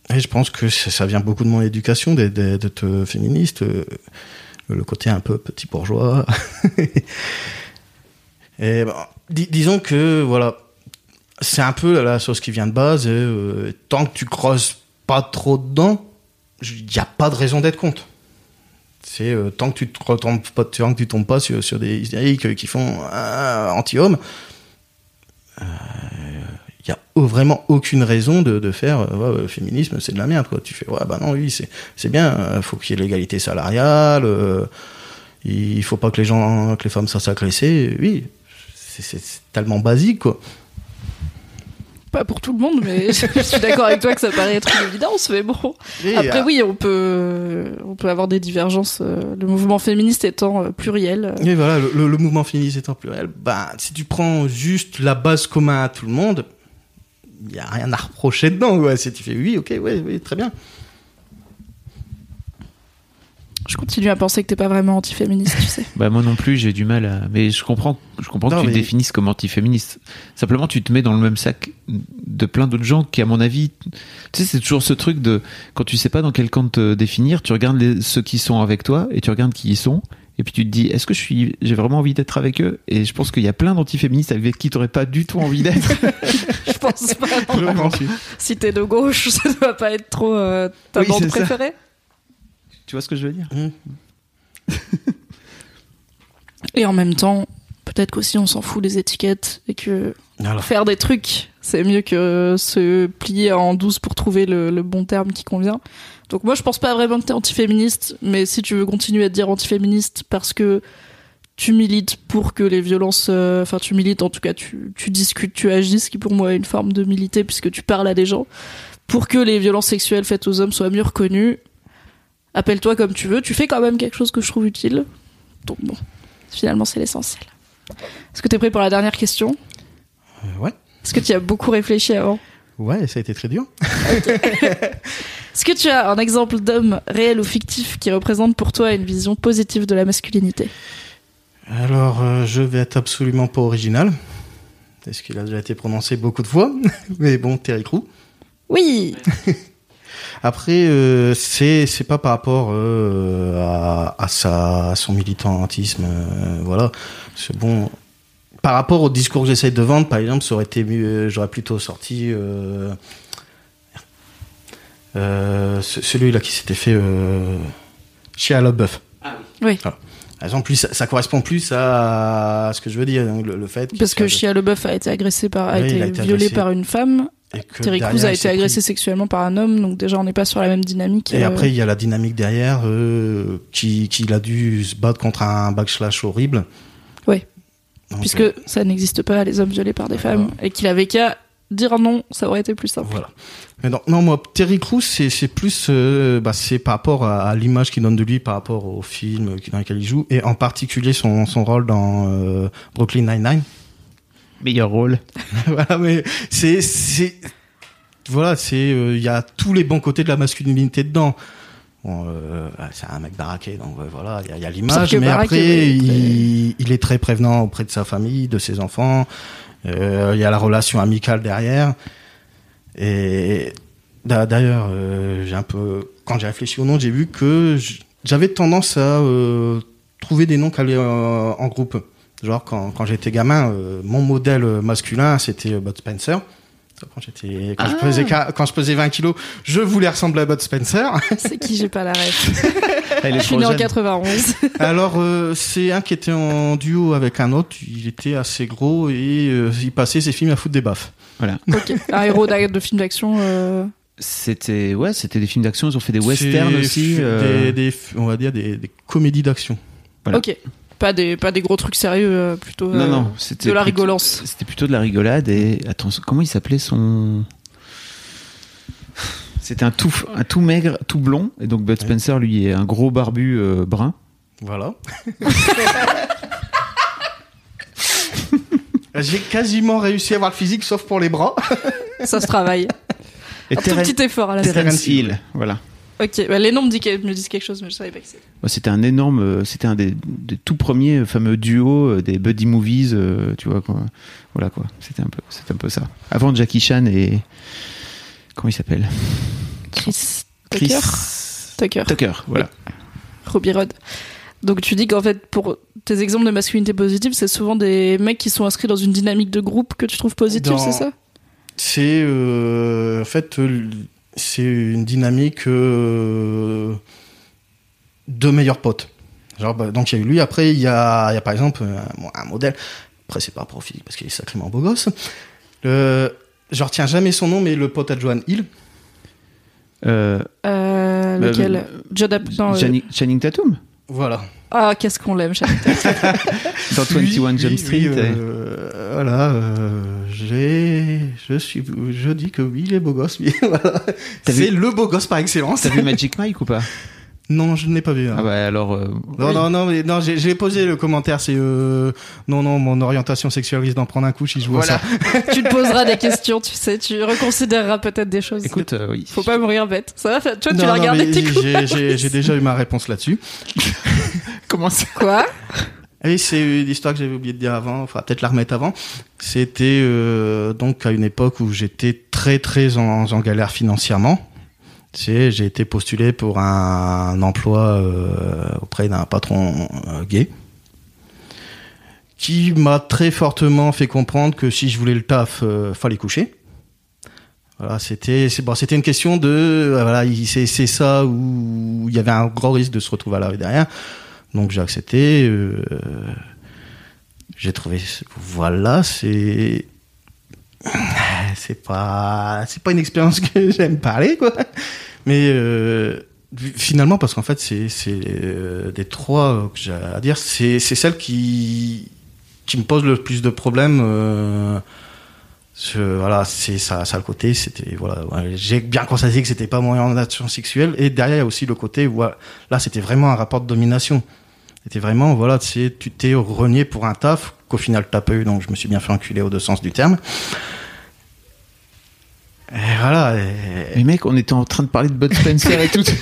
et je pense que ça vient beaucoup de mon éducation d'être euh, féministe. euh, le côté un peu petit bourgeois. Et disons que voilà, c'est un peu la chose qui vient de base. Euh, tant que tu creuses pas trop dedans, il n'y a pas de raison d'être contre. C'est euh, tant que tu te retombes pas, tant que tu tombes pas sur, sur des hystériques qui font euh, anti-homme, il n'y a vraiment aucune raison de, de faire euh, ouais, féminisme, c'est de la merde. Quoi. Tu fais, ouais, bah non, oui, c'est bien, faut qu'il y ait l'égalité salariale, euh, il faut pas que les gens, que les femmes soient. Oui, c'est- tellement basique. Pas pour tout le monde, mais je suis d'accord avec toi que ça paraît être une évidence, mais bon. Et, Après, euh, oui, on peut, on peut avoir des divergences, le mouvement féministe étant pluriel. Et voilà, le, mouvement féministe étant pluriel, bah, si tu prends juste la base commune à tout le monde, il n'y a rien à reprocher dedans. Ouais. Si tu fais oui, ok, ouais, oui, très bien. Je continue à penser que t'es pas vraiment antiféministe, tu sais. Bah moi non plus, j'ai du mal à. Mais je comprends, je comprends Non, que tu mais- te définisses comme antiféministe. Simplement, tu te mets dans le même sac de plein d'autres gens qui, à mon avis, tu sais, c'est toujours ce truc de quand tu sais pas dans quel camp te définir, tu regardes les- ceux qui sont avec toi et tu regardes qui ils sont. Et puis tu te dis, est-ce que je suis, j'ai vraiment envie d'être avec eux? Et je pense qu'il y a plein d'antiféministes avec qui t'aurais pas du tout envie d'être. Je pense pas. vraiment. Si t'es de gauche, ça doit pas être trop euh, ta Oui, bande ça. Tu vois ce que je veux dire Mmh. Et en même temps, peut-être qu'aussi on s'en fout des étiquettes et que Alors, faire des trucs, c'est mieux que se plier en douce pour trouver le, le bon terme qui convient. Donc moi, je pense pas vraiment que t'es antiféministe, mais si tu veux continuer à te dire antiféministe parce que tu milites pour que les violences, euh, enfin tu milites en tout cas, tu, tu discutes, tu agis, ce qui pour moi est une forme de militer puisque tu parles à des gens, pour que les violences sexuelles faites aux hommes soient mieux reconnues. Appelle-toi comme tu veux, tu fais quand même quelque chose que je trouve utile. Donc bon, finalement c'est l'essentiel. Est-ce que t'es prêt pour la dernière question? Euh, ouais. Est-ce que tu as beaucoup réfléchi avant? Ouais, ça a été très dur. Est-ce que tu as un exemple d'homme réel ou fictif qui représente pour toi une vision positive de la masculinité? Alors, euh, je vais être absolument pas original. Parce qu'il a déjà été prononcé beaucoup de fois. Mais bon, Terry Crew. Oui Après, euh, c'est c'est pas par rapport euh, à, à sa à son militantisme, euh, voilà. C'est bon. Par rapport au discours que j'essaie de vendre, par exemple, ça aurait été mieux. J'aurais plutôt sorti euh, euh, ce- celui-là qui s'était fait euh, chez Bœuf. Oui, Par exemple, plus ça, ça correspond plus à ce que je veux dire, donc le, le fait parce que Shia LeBeouf a été agressé par, a Oui, été, a été violé agressé. par une femme. Terry Crews a été agressé pris- sexuellement par un homme, donc déjà on n'est pas sur la même dynamique. Et euh, après, il y a la dynamique derrière, euh, qui, qu'il a dû se battre contre un backslash horrible. Oui. Donc, puisque euh, ça n'existe pas, les hommes violés par des femmes, et qu'il avait qu'à dire non, ça aurait été plus simple. Voilà. Mais non, non, moi, Terry Crews, c'est, c'est plus, bah, c'est par rapport à, à l'image qu'il donne de lui, par rapport au film dans lequel il joue, et en particulier son, son rôle dans Brooklyn Nine-Nine. Meilleur rôle. voilà, mais c'est, c'est, voilà, c'est, euh, il y a tous les bons côtés de la masculinité dedans. Bon, euh, c'est un mec baraqué, donc euh, voilà, il y a- y, l'image, mais baraqué, après, très- il, il est très prévenant auprès de sa famille, de ses enfants. Euh, Il y a la relation amicale derrière. Et d'a- d'ailleurs, euh, j'ai un peu, quand j'ai réfléchi au nom, j'ai vu que j'avais tendance à euh, trouver des noms qui allaient euh, en groupe. Genre quand, quand j'étais gamin, euh, mon modèle masculin c'était euh, Bud Spencer. Quand j'étais, quand, je Ah. pesais, qua- quand je pesais 20 kilos, je voulais ressembler à Bud Spencer. C'est qui j'ai pas la ref Elle Je suis né en jeune. 91. Alors euh, c'est un qui était en duo avec un autre. Il était assez gros et euh, il passait ses films à foutre des baffes. Voilà. Un héros de film d'action. euh, C'était ouais, c'était des films d'action. Ils ont fait des westerns aussi. euh, des- on va dire des, des comédies d'action. Voilà. Ok. Pas des, pas des gros trucs sérieux, euh, plutôt. Non euh, non, c'était de la plutôt- rigolance. C'était plutôt de la rigolade et attends, comment il s'appelait son C'était un tout un tout maigre, tout blond et donc Bud Spencer lui est un gros barbu euh, brun. Voilà. J'ai quasiment réussi à avoir le physique, sauf pour les bras. Ça se travaille. Et Un tout petit effort à la fin. Terence Hill, voilà. Ok, bah, les noms me, disent que- me disent quelque chose, mais je savais pas que c'était. C'était un énorme, euh, c'était un des, des tout premiers fameux duos euh, des buddy movies, euh, tu vois quoi. Voilà quoi. C'était un peu, c'était un peu ça. Avant Jackie Chan et comment il s'appelle? Chris Chris Tucker? Tucker. Tucker, voilà. Robbie Rod. Donc tu dis qu'en fait, pour tes exemples de masculinité positive, c'est souvent des mecs qui sont inscrits dans une dynamique de groupe que tu trouves positive, Dans- c'est ça? C'est euh, en fait euh, c'est une dynamique euh, de meilleurs potes. Genre, bah, donc il y a eu lui. Après il y a, il y a par exemple un, un modèle. Après c'est pas profil parce qu'il est sacrément beau gosse. Le, je retiens jamais son nom, mais le pote à Joan Hill. Euh, euh, Bah, Lequel bah, euh, Channing Tatum? Voilà. Ah, qu'est-ce qu'on l'aime, Channing dans Lui, 21 Jump Street. euh, voilà, euh, j'ai, je suis, je dis que oui, il est beau gosse. Oui, voilà. C'est vu- le beau gosse par excellence. T'as vu Magic Mike ou pas? Non, je ne l'ai pas vu. hein. Ah bah alors. euh, Non, oui. non, non, mais non, j'ai j'ai posé le commentaire, c'est euh, non, non, mon orientation sexuelle risque d'en prendre un coup si je vois Voilà. ça. Tu te poseras des questions, tu sais, tu reconsidéreras peut-être des choses. Écoute, euh, oui. Faut pas mourir bête. Ça va, toi, tu Non, l'as non, regardé, mais t'es j'ai- J'ai j'ai déjà eu ma réponse là-dessus. Comment ça Quoi? Et c'est une histoire que j'avais oublié de dire avant, enfin peut-être la remettre avant. C'était euh, donc à une époque où j'étais très très en, en galère financièrement. J'ai été postulé pour un, emploi euh, auprès d'un patron euh, gay qui m'a très fortement fait comprendre que si je voulais le taf, euh, fallait coucher. Voilà, c'était bon, c'était une question de euh, voilà, il- c'est ça où il y avait un gros risque de se retrouver à la rue derrière. Donc j'ai accepté. j'ai trouvé voilà, c'est c'est pas c'est pas une expérience que j'aime parler quoi. Mais euh, finalement parce qu'en fait c'est c'est euh, des trois que j'ai à dire, c'est c'est celle qui qui me pose le plus de problèmes. euh, voilà, c'est ça, le côté, c'était voilà, j'ai bien constaté que c'était pas mon orientation sexuelle et derrière il y a aussi le côté où là c'était vraiment un rapport de domination. C'était vraiment voilà, tu sais, tu t'es renié pour un taf qu'au final t'as pas eu, donc je me suis bien fait enculer aux deux sens du terme. Et voilà. et- Mais mec, on était en train de parler de Bud Spencer et tout.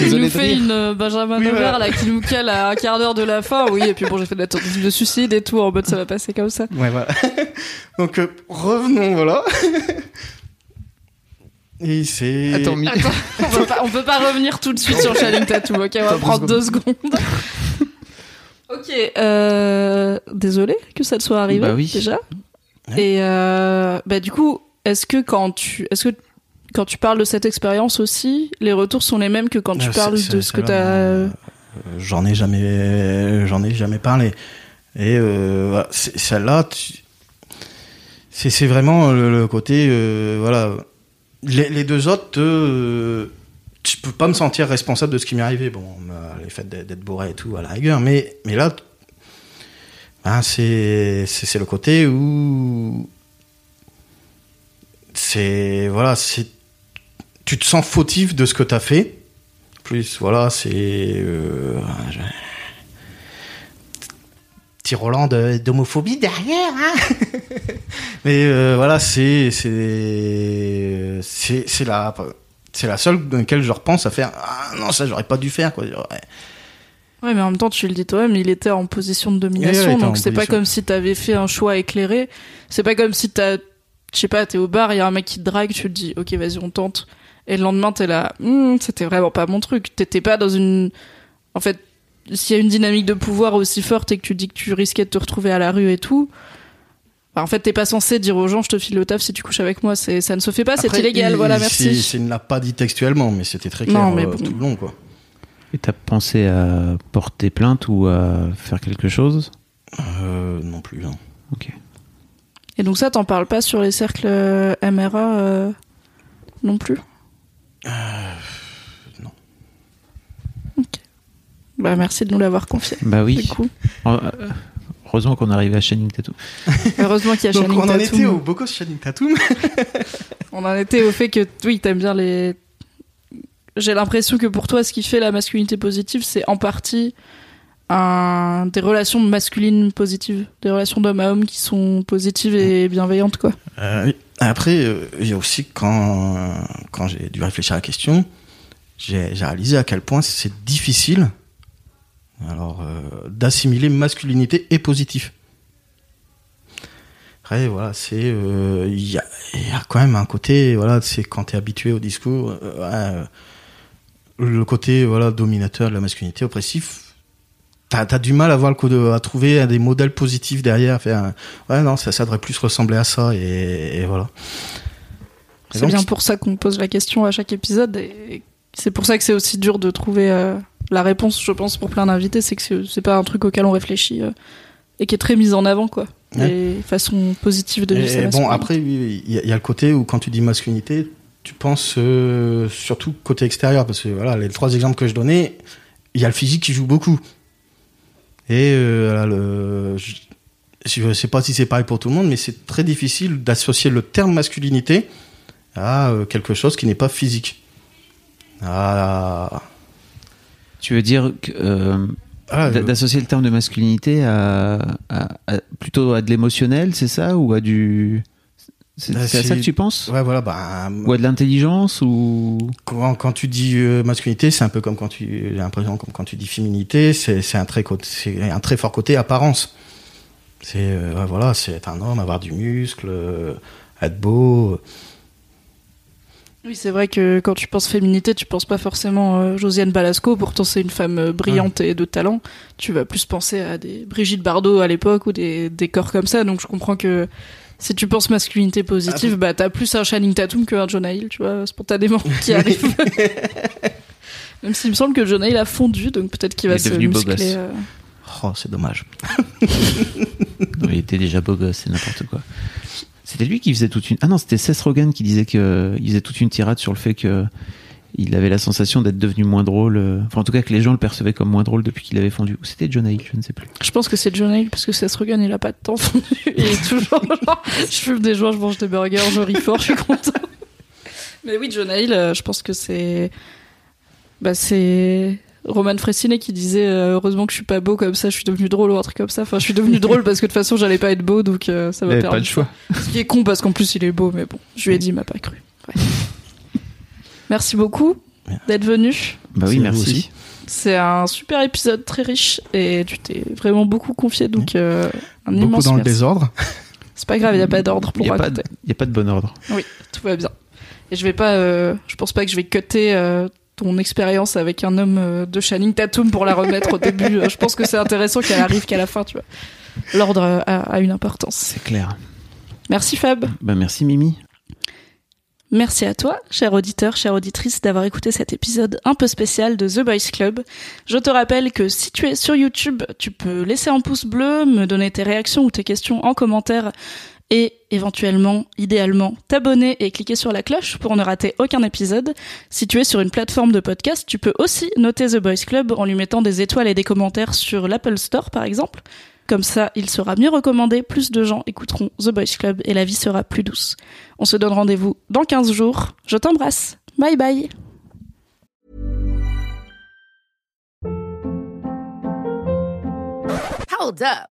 Il nous fait une euh, Benjamin Oui, Over voilà. là qui nous cale à un quart d'heure de la fin. Oui, et puis bon, j'ai fait de la tentative de suicide et tout en mode ça va passer comme ça. Ouais, voilà. Donc euh, revenons, voilà. Et c'est. Attends, mi- Attends, on, va pas, on peut pas revenir tout de suite sur Channing Tatum, ok On va prendre deux deux secondes. ok, euh, désolé que ça te soit arrivé Bah oui. déjà. Ouais. Et euh, bah du coup, est-ce que quand tu, est-ce que quand tu parles de cette expérience aussi, les retours sont les mêmes que quand tu Ah, parles de ce que t'as vraiment, euh, J'en ai jamais, j'en ai jamais parlé. Et euh, voilà, celle-là, tu- c'est c'est vraiment le, le côté, euh, voilà. Les, deux autres, euh, je peux pas me sentir responsable de ce qui m'est arrivé. Bon, euh, les faits d'être bourré et tout à la rigueur, mais là, ben, c'est le côté où c'est voilà, c'est tu te sens fautif de ce que t'as fait. Plus voilà, c'est euh, petit Roland de- d'homophobie derrière, hein. Mais euh, voilà, c'est c'est la c'est la seule dans laquelle je repense à faire ah non ça j'aurais pas dû faire quoi. Ouais, mais en même temps, tu le dis toi-même, il était en position de Ouais, ouais, domination, donc c'est pas comme si t'avais fait un choix éclairé. C'est pas comme si t'as, je sais pas, t'es au bar, il y a un mec qui te drague, tu te dis, ok, vas-y, on tente. Et le lendemain, t'es là, Hmm, c'était vraiment pas mon truc. T'étais pas dans une, en fait, s'il y a une dynamique de pouvoir aussi forte et que tu dis que tu risquais de te retrouver à la rue et tout, bah, en fait, t'es pas censé dire aux gens, je te file le taf si tu couches avec moi. C'est, ça ne se fait pas, c'est illégal. il- Voilà, merci. c'est- Il ne l'a pas dit textuellement, mais c'était très clair Non, mais euh, bon. tout le long quoi. Et t'as pensé à porter plainte ou à faire quelque chose? Euh, non plus. hein. Ok. Et donc ça, t'en parles pas sur les cercles euh, MRA euh, non plus? Non. Ok. Bah merci de nous l'avoir confié. Bah Du oui. coup. Euh, Heureusement qu'on est arrivé à Channing Tatum. Heureusement qu'il y a Donc Channing on en Tatum. était au Bocos Channing Tatum. On en était au fait que oui, t'aimes bien les j'ai l'impression que pour toi, ce qui fait la masculinité positive, c'est en partie un, des relations masculines positives, des relations d'homme à homme qui sont positives et bienveillantes, quoi. Euh, oui. Après, euh, il y a aussi quand, quand j'ai dû réfléchir à la question, j'ai j'ai réalisé à quel point c'est difficile alors euh, d'assimiler masculinité et positif. Après, voilà, c'est euh, il y, a, il y a quand même un côté, voilà, c'est quand tu es habitué au discours, euh, le côté voilà dominateur de la masculinité oppressif. T'as as du mal à voir le à trouver des modèles positifs derrière, à faire un- ouais non ça, ça devrait plus ressembler à ça et, et voilà. C'est bien pour ça qu'on pose la question à chaque épisode et c'est pour ça que c'est aussi dur de trouver la réponse, je pense, pour plein d'invités, c'est que c'est- pas un truc auquel on réfléchit euh, et qui est très mis en avant, quoi. Ouais. Les façons positives de vivre Et bon, après, il y, a- il y a le côté où quand tu dis masculinité, tu penses euh, surtout côté extérieur, parce que voilà, les trois exemples que je donnais, il y a le physique qui joue beaucoup. Et euh, le, je, je sais pas si c'est pareil pour tout le monde, mais c'est très difficile d'associer le terme masculinité à euh, quelque chose qui n'est pas physique. Ah, Tu veux dire que, euh, ah, euh, d'associer le terme de masculinité à, à- à- plutôt à de l'émotionnel, c'est ça Ou à du. C'est Bah, à ça que tu penses? Ouais, voilà, bah, Ou à de l'intelligence ou... quand, quand tu dis euh, masculinité, c'est un peu comme quand tu, j'ai l'impression comme quand tu dis féminité, c'est, un très c'est un très fort côté apparence. C'est, euh, voilà, c'est être un homme, avoir du muscle, être beau. Oui, c'est vrai que quand tu penses féminité, tu penses pas forcément euh, Josiane Balasco, pourtant c'est une femme euh, brillante et de talent. Tu vas plus penser à des Brigitte Bardot à l'époque ou des, des corps comme ça, donc je comprends que si tu penses masculinité positive, bah t'as plus un Channing Tatum qu'un Jonah Hill, tu vois, spontanément, qui arrive. Même s'il me semble que Jonah Hill a fondu, donc peut-être qu'il Il va se muscler. euh. Oh, c'est dommage. Non, il était déjà beau gosse, c'est n'importe quoi. C'était lui qui faisait toute une. Ah non, c'était Seth Rogen qui disait que il faisait toute une tirade sur le fait que il avait la sensation d'être devenu moins drôle. euh, Enfin, en tout cas, que les gens le percevaient comme moins drôle depuis qu'il avait fondu. Ou c'était John Hill, je ne sais plus. Je pense que c'est Jonah Hill, parce que Seth Rogen, il a pas de temps fondu. Il est toujours genre, je fume des joints, je mange des burgers, je ris fort, je suis content. Mais oui, Jonah Hill, euh, je pense que c'est. Bah, c'est. Roman Fressinet qui disait euh, heureusement que je suis pas beau comme ça, je suis devenu drôle ou un truc comme ça. Enfin, je suis devenu drôle parce que de toute façon j'allais pas être beau, donc euh, ça Il m'a permis. pas le choix. Ce qui est con parce qu'en plus il est beau, mais bon, je lui ai dit, il m'a pas cru. Ouais. Merci beaucoup d'être venu. Bah oui, merci. aussi. C'est un super épisode très riche et tu t'es vraiment beaucoup confié, donc euh, un Beaucoup immense dans le désordre. C'est pas grave, il y a pas d'ordre Il pour n'y a, pas raconter. de- il y a pas de bon ordre. Oui, tout va bien. Et je vais pas, euh, je pense pas que je vais cutter euh, ton expérience avec un homme euh, de Channing Tatum pour la remettre au début. Euh, Je pense que c'est intéressant qu'elle arrive qu'à la fin, tu vois. L'ordre euh, a, a une importance. C'est clair. Merci Fab. Bah merci Mimi. Merci à toi, cher auditeur, chère auditrice, d'avoir écouté cet épisode un peu spécial de The Boys Club. Je te rappelle que si tu es sur YouTube, tu peux laisser un pouce bleu, me donner tes réactions ou tes questions en commentaire et éventuellement, idéalement, t'abonner et cliquer sur la cloche pour ne rater aucun épisode. Si tu es sur une plateforme de podcast, tu peux aussi noter The Boys Club en lui mettant des étoiles et des commentaires sur l'Apple Store par exemple. Comme ça, il sera mieux recommandé, plus de gens écouteront The Boys Club et la vie sera plus douce. On se donne rendez-vous dans 15 jours. Je t'embrasse. Bye bye. Hold up.